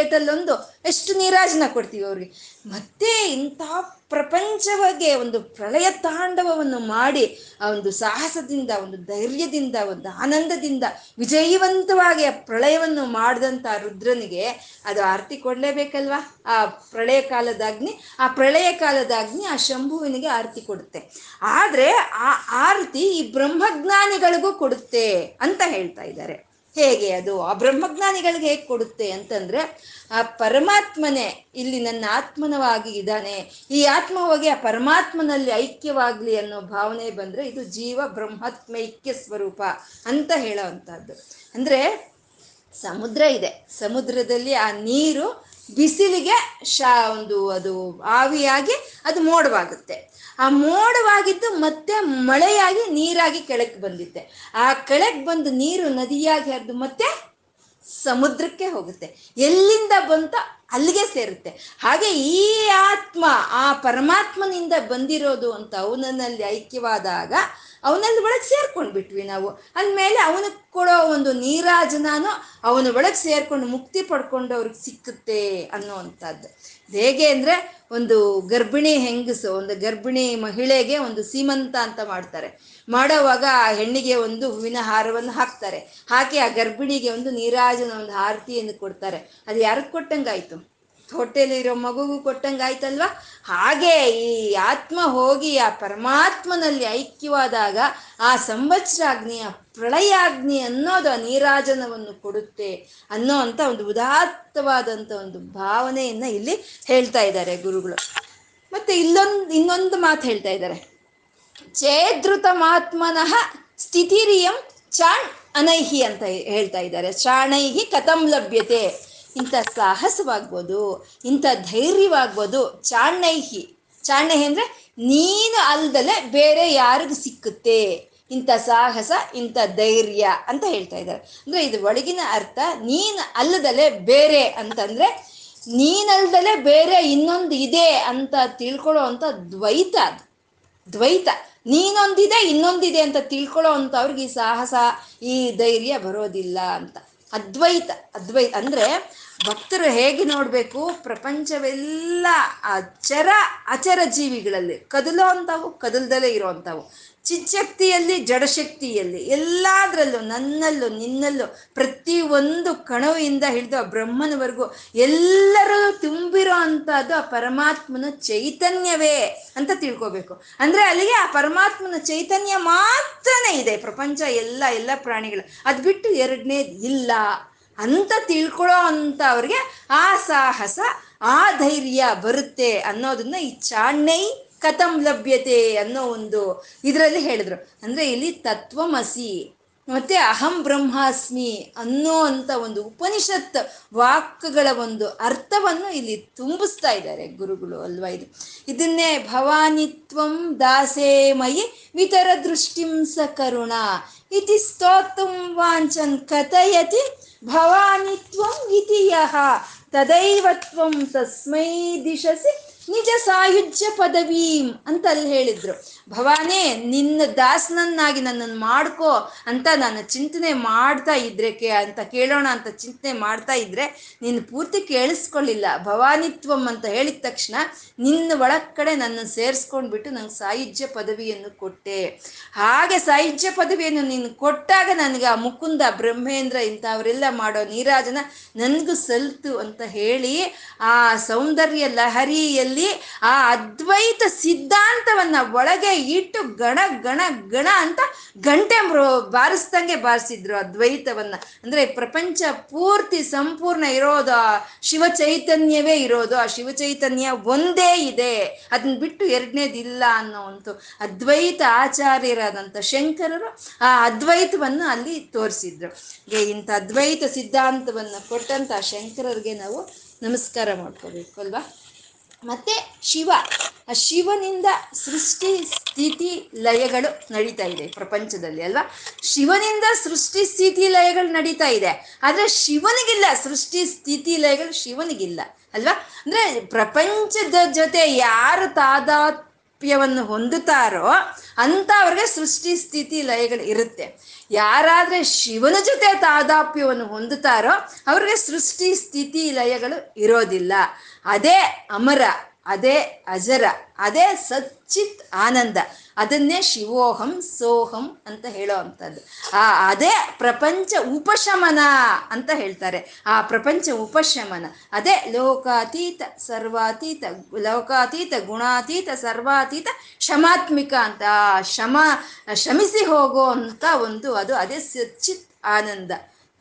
A: ಎಷ್ಟು ನೀರಾಜನ ಕೊಡ್ತೀವಿ ಅವ್ರಿಗೆ. ಮತ್ತೆ ಇಂಥ ಪ್ರಪಂಚವಾಗೆ ಒಂದು ಪ್ರಳಯ ತಾಂಡವವನ್ನು ಮಾಡಿ, ಆ ಒಂದು ಸಾಹಸದಿಂದ, ಒಂದು ಧೈರ್ಯದಿಂದ, ಒಂದು ಆನಂದದಿಂದ ವಿಜಯವಂತವಾಗಿ ಆ ಪ್ರಳಯವನ್ನು ಮಾಡಿದಂಥ ರುದ್ರನಿಗೆ ಅದು ಆರತಿ ಕೊಡಲೇಬೇಕಲ್ವಾ? ಆ ಪ್ರಳಯ ಕಾಲದಾಗ್ನಿ, ಆ ಪ್ರಳಯ ಕಾಲದಾಗ್ನಿ ಆ ಶಂಭುವಿನಿಗೆ ಆರತಿ ಕೊಡುತ್ತೆ. ಆದರೆ ಆ ಆರತಿ ಈ ಬ್ರಹ್ಮಜ್ಞಾನಿಗಳಿಗೂ ಕೊಡುತ್ತೆ ಅಂತ ಹೇಳ್ತಾ ಇದ್ದಾರೆ. ಹೇಗೆ ಅದು? ಆ ಬ್ರಹ್ಮಜ್ಞಾನಿಗಳಿಗೆ ಹೇಗೆ ಕೊಡುತ್ತೆ ಅಂತಂದ್ರೆ, ಆ ಪರಮಾತ್ಮನೇ ಇಲ್ಲಿ ನನ್ನ ಆತ್ಮನವಾಗಿ ಇದ್ದಾನೆ. ಈ ಆತ್ಮ ಹೋಗಿ ಆ ಪರಮಾತ್ಮನಲ್ಲಿ ಐಕ್ಯವಾಗ್ಲಿ ಅನ್ನೋ ಭಾವನೆ ಬಂದ್ರೆ ಇದು ಜೀವ ಬ್ರಹ್ಮಾತ್ಮೈಕ್ಯ ಸ್ವರೂಪ ಅಂತ ಹೇಳೋವಂಥದ್ದು. ಅಂದ್ರೆ ಸಮುದ್ರ ಇದೆ. ಸಮುದ್ರದಲ್ಲಿ ಆ ನೀರು ಬಿಸಿಲಿಗೆ ಶಾ ಒಂದು ಅದು ಆವಿಯಾಗಿ ಅದು ಮೋಡವಾಗುತ್ತೆ. ಆ ಮೋಡವಾಗಿದ್ದು ಮತ್ತೆ ಮಳೆಯಾಗಿ ನೀರಾಗಿ ಕೆಳಕ್ಕೆ ಬಂದಿದ್ದೆ ಆ ಕೆಳಗೆ ಬಂದು ನೀರು ನದಿಯಾಗಿ ಹರಿದು ಮತ್ತೆ ಸಮುದ್ರಕ್ಕೆ ಹೋಗುತ್ತೆ. ಎಲ್ಲಿಂದ ಬಂತ ಅಲ್ಲಿಗೆ ಸೇರುತ್ತೆ. ಹಾಗೆ ಈ ಆತ್ಮ, ಆ ಪರಮಾತ್ಮನಿಂದ ಬಂದಿರೋದು ಅಂತ ಅವನಲ್ಲಿ ಐಕ್ಯವಾದಾಗ ಅವನಲ್ಲಿ ಒಳಗೆ ಸೇರ್ಕೊಂಡ್ಬಿಟ್ವಿ ನಾವು. ಅಂದಮೇಲೆ ಅವನಿಗೆ ಕೊಡೋ ಒಂದು ನೀರಾಜನಾನು ಅವನ ಒಳಗೆ ಸೇರ್ಕೊಂಡು ಮುಕ್ತಿ ಪಡ್ಕೊಂಡು ಅವ್ರಿಗೆ ಸಿಕ್ಕುತ್ತೆ ಅನ್ನೋವಂಥದ್ದು. ಹೇಗೆ ಅಂದರೆ ಒಂದು ಗರ್ಭಿಣಿ ಹೆಂಗಸು, ಒಂದು ಗರ್ಭಿಣಿ ಮಹಿಳೆಗೆ ಒಂದು ಸೀಮಂತ ಅಂತ ಮಾಡ್ತಾರೆ. ಮಾಡೋವಾಗ ಆ ಹೆಣ್ಣಿಗೆ ಒಂದು ಹೂವಿನ ಹಾರವನ್ನು ಹಾಕ್ತಾರೆ. ಹಾಕಿ ಆ ಗರ್ಭಿಣಿಗೆ ಒಂದು ನೀರಾಜನ ಒಂದು ಆರತಿಯನ್ನು ಕೊಡ್ತಾರೆ. ಅದು ಯಾರಿಗೆ ಕೊಟ್ಟಂಗಾಯ್ತು? ಹೊಟ್ಟೆಲಿರೋ ಮಗುಗೂ ಕೊಟ್ಟಂಗಾಯ್ತಲ್ವಾ? ಹಾಗೆ ಈ ಆತ್ಮ ಹೋಗಿ ಆ ಪರಮಾತ್ಮನಲ್ಲಿ ಐಕ್ಯವಾದಾಗ ಆ ಸಂವತ್ಸರಾಗ್ನಿ ಪ್ರಳಯಾಗ್ನಿ ಅನ್ನೋದು ಆ ನೀರಾಜನವನ್ನು ಕೊಡುತ್ತೆ ಅನ್ನೋ ಅಂತ ಒಂದು ಉದಾತ್ತವಾದಂಥ ಒಂದು ಭಾವನೆಯನ್ನ ಇಲ್ಲಿ ಹೇಳ್ತಾ ಇದ್ದಾರೆ ಗುರುಗಳು. ಮತ್ತೆ ಇಲ್ಲೊಂದು, ಇನ್ನೊಂದು ಮಾತು ಹೇಳ್ತಾ ಇದ್ದಾರೆ. ಚೇದೃತ ಮಾತ್ಮನಃ ಸ್ಥಿತಿರಿಯಂ ಚಾಣ್ ಅನೈಹಿ ಅಂತ ಹೇಳ್ತಾ ಇದ್ದಾರೆ. ಚಾಣೈಹಿ ಕಥಂ ಲಭ್ಯತೆ. ಇಂಥ ಸಾಹಸವಾಗ್ಬೋದು, ಇಂಥ ಧೈರ್ಯವಾಗ್ಬೋದು, ಚಾಣೈಹಿ. ಚಾಣೈಹಿ ಅಂದರೆ ನೀನು ಅಲ್ದಲೆ ಬೇರೆ ಯಾರಿಗೂ ಸಿಕ್ಕುತ್ತೆ. ಇಂಥ ಸಾಹಸ, ಇಂಥ ಧೈರ್ಯ ಅಂತ ಹೇಳ್ತಾ ಇದ್ದಾರೆ. ಅಂದರೆ ಇದು ಒಳಗಿನ ಅರ್ಥ, ನೀನು ಅಲ್ಲದಲೆ ಬೇರೆ ಅಂತಂದರೆ ನೀನಲ್ದಲೆ ಬೇರೆ ಇನ್ನೊಂದು ಇದೆ ಅಂತ ತಿಳ್ಕೊಳ್ಳೋ ಅಂತ ದ್ವೈತ ಅದು. ದ್ವೈತ. ನೀನೊಂದಿದೆ, ಇನ್ನೊಂದಿದೆ ಅಂತ ತಿಳ್ಕೊಳ್ಳೋ ಅಂಥವ್ರಿಗೆ ಈ ಸಾಹಸ, ಈ ಧೈರ್ಯ ಬರೋದಿಲ್ಲ ಅಂತ. ಅದ್ವೈತ ಅದ್ವೈತ ಅಂದ್ರೆ ಭಕ್ತರು ಹೇಗೆ ನೋಡಬೇಕು? ಪ್ರಪಂಚವೆಲ್ಲ ಅಚರ ಅಚರ ಜೀವಿಗಳಲ್ಲಿ ಕದಲೋ ಅಂಥವು ಕದಲ್ದಲೇ ಇರೋವಂಥವು ಚಿಚ್ಚಕ್ತಿಯಲ್ಲಿ, ಜಡಶಕ್ತಿಯಲ್ಲಿ, ಎಲ್ಲದರಲ್ಲೂ, ನನ್ನಲ್ಲೂ, ನಿನ್ನಲ್ಲೂ, ಪ್ರತಿ ಒಂದು ಕಣವಿಂದ ಹಿಡಿದು ಆ ಬ್ರಹ್ಮನವರೆಗೂ ಎಲ್ಲರೂ ತುಂಬಿರೋ ಅಂಥದ್ದು ಆ ಪರಮಾತ್ಮನ ಚೈತನ್ಯವೇ ಅಂತ ತಿಳ್ಕೋಬೇಕು. ಅಂದ್ರೆ ಅಲ್ಲಿಗೆ ಆ ಪರಮಾತ್ಮನ ಚೈತನ್ಯ ಮಾತ್ರನೇ ಇದೆ. ಪ್ರಪಂಚ ಎಲ್ಲ ಎಲ್ಲ ಪ್ರಾಣಿಗಳು. ಅದು ಬಿಟ್ಟು ಎರಡನೇದು ಇಲ್ಲ. ಅಂತ ತಿಳ್ಕೊಳ್ಳೋ ಅಂತ ಅವ್ರಿಗೆ ಆ ಸಾಹಸ, ಆ ಧೈರ್ಯ ಬರುತ್ತೆ ಅನ್ನೋದನ್ನ ಈ ಚಾಣೈ ಕಥಂ ಲಭ್ಯತೆ ಅನ್ನೋ ಒಂದು ಇದರಲ್ಲಿ ಹೇಳಿದ್ರು. ಅಂದ್ರೆ ಇಲ್ಲಿ ತತ್ವಮಸಿ ಮತ್ತೆ ಅಹಂ ಬ್ರಹ್ಮಾಸ್ಮಿ ಅನ್ನೋ ಅಂತ ಒಂದು ಉಪನಿಷತ್ ವಾಕ್ಗಳ ಒಂದು ಅರ್ಥವನ್ನು ಇಲ್ಲಿ ತುಂಬಿಸ್ತಾ ಇದ್ದಾರೆ ಗುರುಗಳು ಅಲ್ವಾ ಇದು. ಇದನ್ನೇ ಭವಾನಿತ್ವಂ ದಾಸೇಮಯಿ ವಿತರ ದೃಷ್ಟಿಂಸ ಕರುಣ ಇತಿ ಸ್ತೋತುಂ ವಾಂಚನ್ ಕಥಯತಿ ಭವಾನಿತ್ವಂ ಇತಿ ಯಹ. ತದೈವತ್ವಂ ತಸ್ಮೈ ದಿಶಸಿ ನಿಜ ಸಾಯುಜ್ಯ ಪದವೀಂ ಅಂತ ಅಲ್ಲಿ ಹೇಳಿದ್ರು. ಭವಾನೇ, ನಿನ್ನ ದಾಸನನ್ನಾಗಿ ನನ್ನನ್ನು ಮಾಡ್ಕೋ ಅಂತ ನಾನು ಚಿಂತನೆ ಮಾಡ್ತಾ ಇದ್ರೆ ಕೇ ಅಂತ ಕೇಳೋಣ ಅಂತ ಚಿಂತನೆ ಮಾಡ್ತಾ ಇದ್ರೆ ನೀನು ಪೂರ್ತಿ ಕೇಳಿಸ್ಕೊಳ್ಳಿಲ್ಲ. ಭವಾನಿತ್ವಂ ಅಂತ ಹೇಳಿದ ತಕ್ಷಣ ನಿನ್ನ ಒಳಗ್ ಕಡೆ ನನ್ನ ಸೇರಿಸ್ಕೊಂಡ್ಬಿಟ್ಟು ನಂಗೆ ಸಾಯುಜ್ಯ ಪದವಿಯನ್ನು ಕೊಟ್ಟೆ. ಹಾಗೆ ಸಾಯುಜ್ಯ ಪದವಿಯನ್ನು ನೀನು ಕೊಟ್ಟಾಗ ನನಗೆ ಆ ಮುಕುಂದ, ಬ್ರಹ್ಮೇಂದ್ರ ಇಂಥವರೆಲ್ಲ ಮಾಡೋ ನೀರಾಜನ ನನಗೂ ಸಲ್ತು ಅಂತ ಹೇಳಿ ಆ ಸೌಂದರ್ಯ ಲಹರಿಯಲ್ಲಿ ಆ ಅದ್ವೈತ ಸಿದ್ಧಾಂತವನ್ನ ಒಳಗೆ ಇಟ್ಟು ಗಣ ಗಣ ಗಣ ಅಂತ ಗಂಟೆ ಬಾರಿಸ್ದಂಗೆ ಬಾರಿಸಿದ್ರು ಅದ್ವೈತವನ್ನ. ಅಂದ್ರೆ ಪ್ರಪಂಚ ಪೂರ್ತಿ ಸಂಪೂರ್ಣ ಇರೋದು, ಆ ಶಿವ ಚೈತನ್ಯವೇ ಇರೋದು, ಆ ಶಿವ ಚೈತನ್ಯ ಒಂದೇ ಇದೆ ಅದನ್ನ ಬಿಟ್ಟು ಎರಡನೇದಿಲ್ಲ ಅನ್ನೋ ಒಂದು ಅದ್ವೈತ ಆಚಾರ್ಯರಾದಂಥ ಶಂಕರರು ಆ ಅದ್ವೈತವನ್ನು ಅಲ್ಲಿ ತೋರಿಸಿದ್ರು. ಇಂಥ ಅದ್ವೈತ ಸಿದ್ಧಾಂತವನ್ನು ಕೊಟ್ಟಂತ ಶಂಕರರಿಗೆ ನಾವು ನಮಸ್ಕಾರ ಮಾಡ್ಕೋಬೇಕು, ಅಲ್ವಾ? ಮತ್ತೆ ಶಿವ. ಆ ಶಿವನಿಂದ ಸೃಷ್ಟಿ ಸ್ಥಿತಿ ಲಯಗಳು ನಡೀತಾ ಇದೆ ಪ್ರಪಂಚದಲ್ಲಿ, ಅಲ್ವಾ? ಶಿವನಿಂದ ಸೃಷ್ಟಿ ಸ್ಥಿತಿ ಲಯಗಳು ನಡೀತಾ ಇದೆ. ಆದ್ರೆ ಶಿವನಿಗಿಲ್ಲ, ಸೃಷ್ಟಿ ಸ್ಥಿತಿ ಲಯಗಳು ಶಿವನಿಗಿಲ್ಲ, ಅಲ್ವಾ? ಅಂದ್ರೆ ಪ್ರಪಂಚದ ಜೊತೆ ಯಾರು ತಾದಾತ್ಮ್ಯವನ್ನು ಹೊಂದುತ್ತಾರೋ ಅಂತ ಅವ್ರಿಗೆ ಸೃಷ್ಟಿ ಸ್ಥಿತಿ ಲಯಗಳು ಇರುತ್ತೆ. ಯಾರಾದ್ರೆ ಶಿವನ ಜೊತೆ ತಾದಾಪ್ಯವನ್ನು ಹೊಂದುತ್ತಾರೋ ಅವ್ರಿಗೆ ಸೃಷ್ಟಿ ಸ್ಥಿತಿ ಲಯಗಳು ಇರೋದಿಲ್ಲ. ಅದೇ ಅಮರ, ಅದೇ ಅಜರ, ಅದೇ ಸಚ್ಚಿತ್ ಆನಂದ, ಅದನ್ನೇ ಶಿವೋಹಂ ಸೋಹಂ ಅಂತ ಹೇಳೋ ಅಂಥದ್ದು. ಆ, ಅದೇ ಪ್ರಪಂಚ ಉಪಶಮನ ಅಂತ ಹೇಳ್ತಾರೆ. ಆ ಪ್ರಪಂಚ ಉಪಶಮನ, ಅದೇ ಲೋಕಾತೀತ, ಸರ್ವಾತೀತ, ಲೋಕಾತೀತ, ಗುಣಾತೀತ, ಸರ್ವಾತೀತ, ಶಮಾತ್ಮಿಕ ಅಂತ ಶಮ, ಶಮಿಸಿ ಹೋಗೋ ಅಂತ ಒಂದು, ಅದು ಅದೇ ಸಚ್ಚಿತ್ ಆನಂದ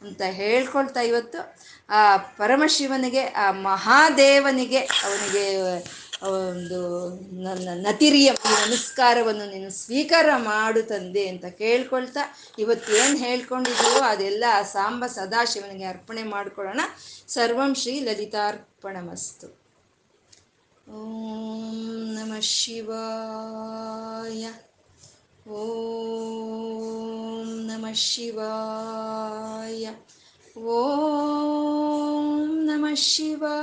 A: ಅಂತ ಹೇಳ್ಕೊಳ್ತಾ ಇವತ್ತು. ಆ ಪರಮಶಿವನಿಗೆ, ಆ ಮಹಾದೇವನಿಗೆ ಅವನಿಗೆ ಒಂದು ನನ್ನ ನತಿರಿಯ ನಮಸ್ಕಾರವನ್ನು ನೀನು ಸ್ವೀಕಾರ ಮಾಡು ತಂದೆ ಅಂತ ಕೇಳ್ಕೊಳ್ತಾ ಇವತ್ತು ಏನು ಹೇಳ್ಕೊಂಡಿದೀವೋ ಅದೆಲ್ಲ ಆ ಸಾಂಬ ಸದಾಶಿವನಿಗೆ ಅರ್ಪಣೆ ಮಾಡಿಕೊಳ್ಳೋಣ. ಸರ್ವಂ ಶ್ರೀ ಲಲಿತಾರ್ಪಣಮಸ್ತು. ಓಂ ನಮ ಶಿವಾಯ. ಓಂ ನಮ ಶಿವಾಯ. ॐ नमः शिवा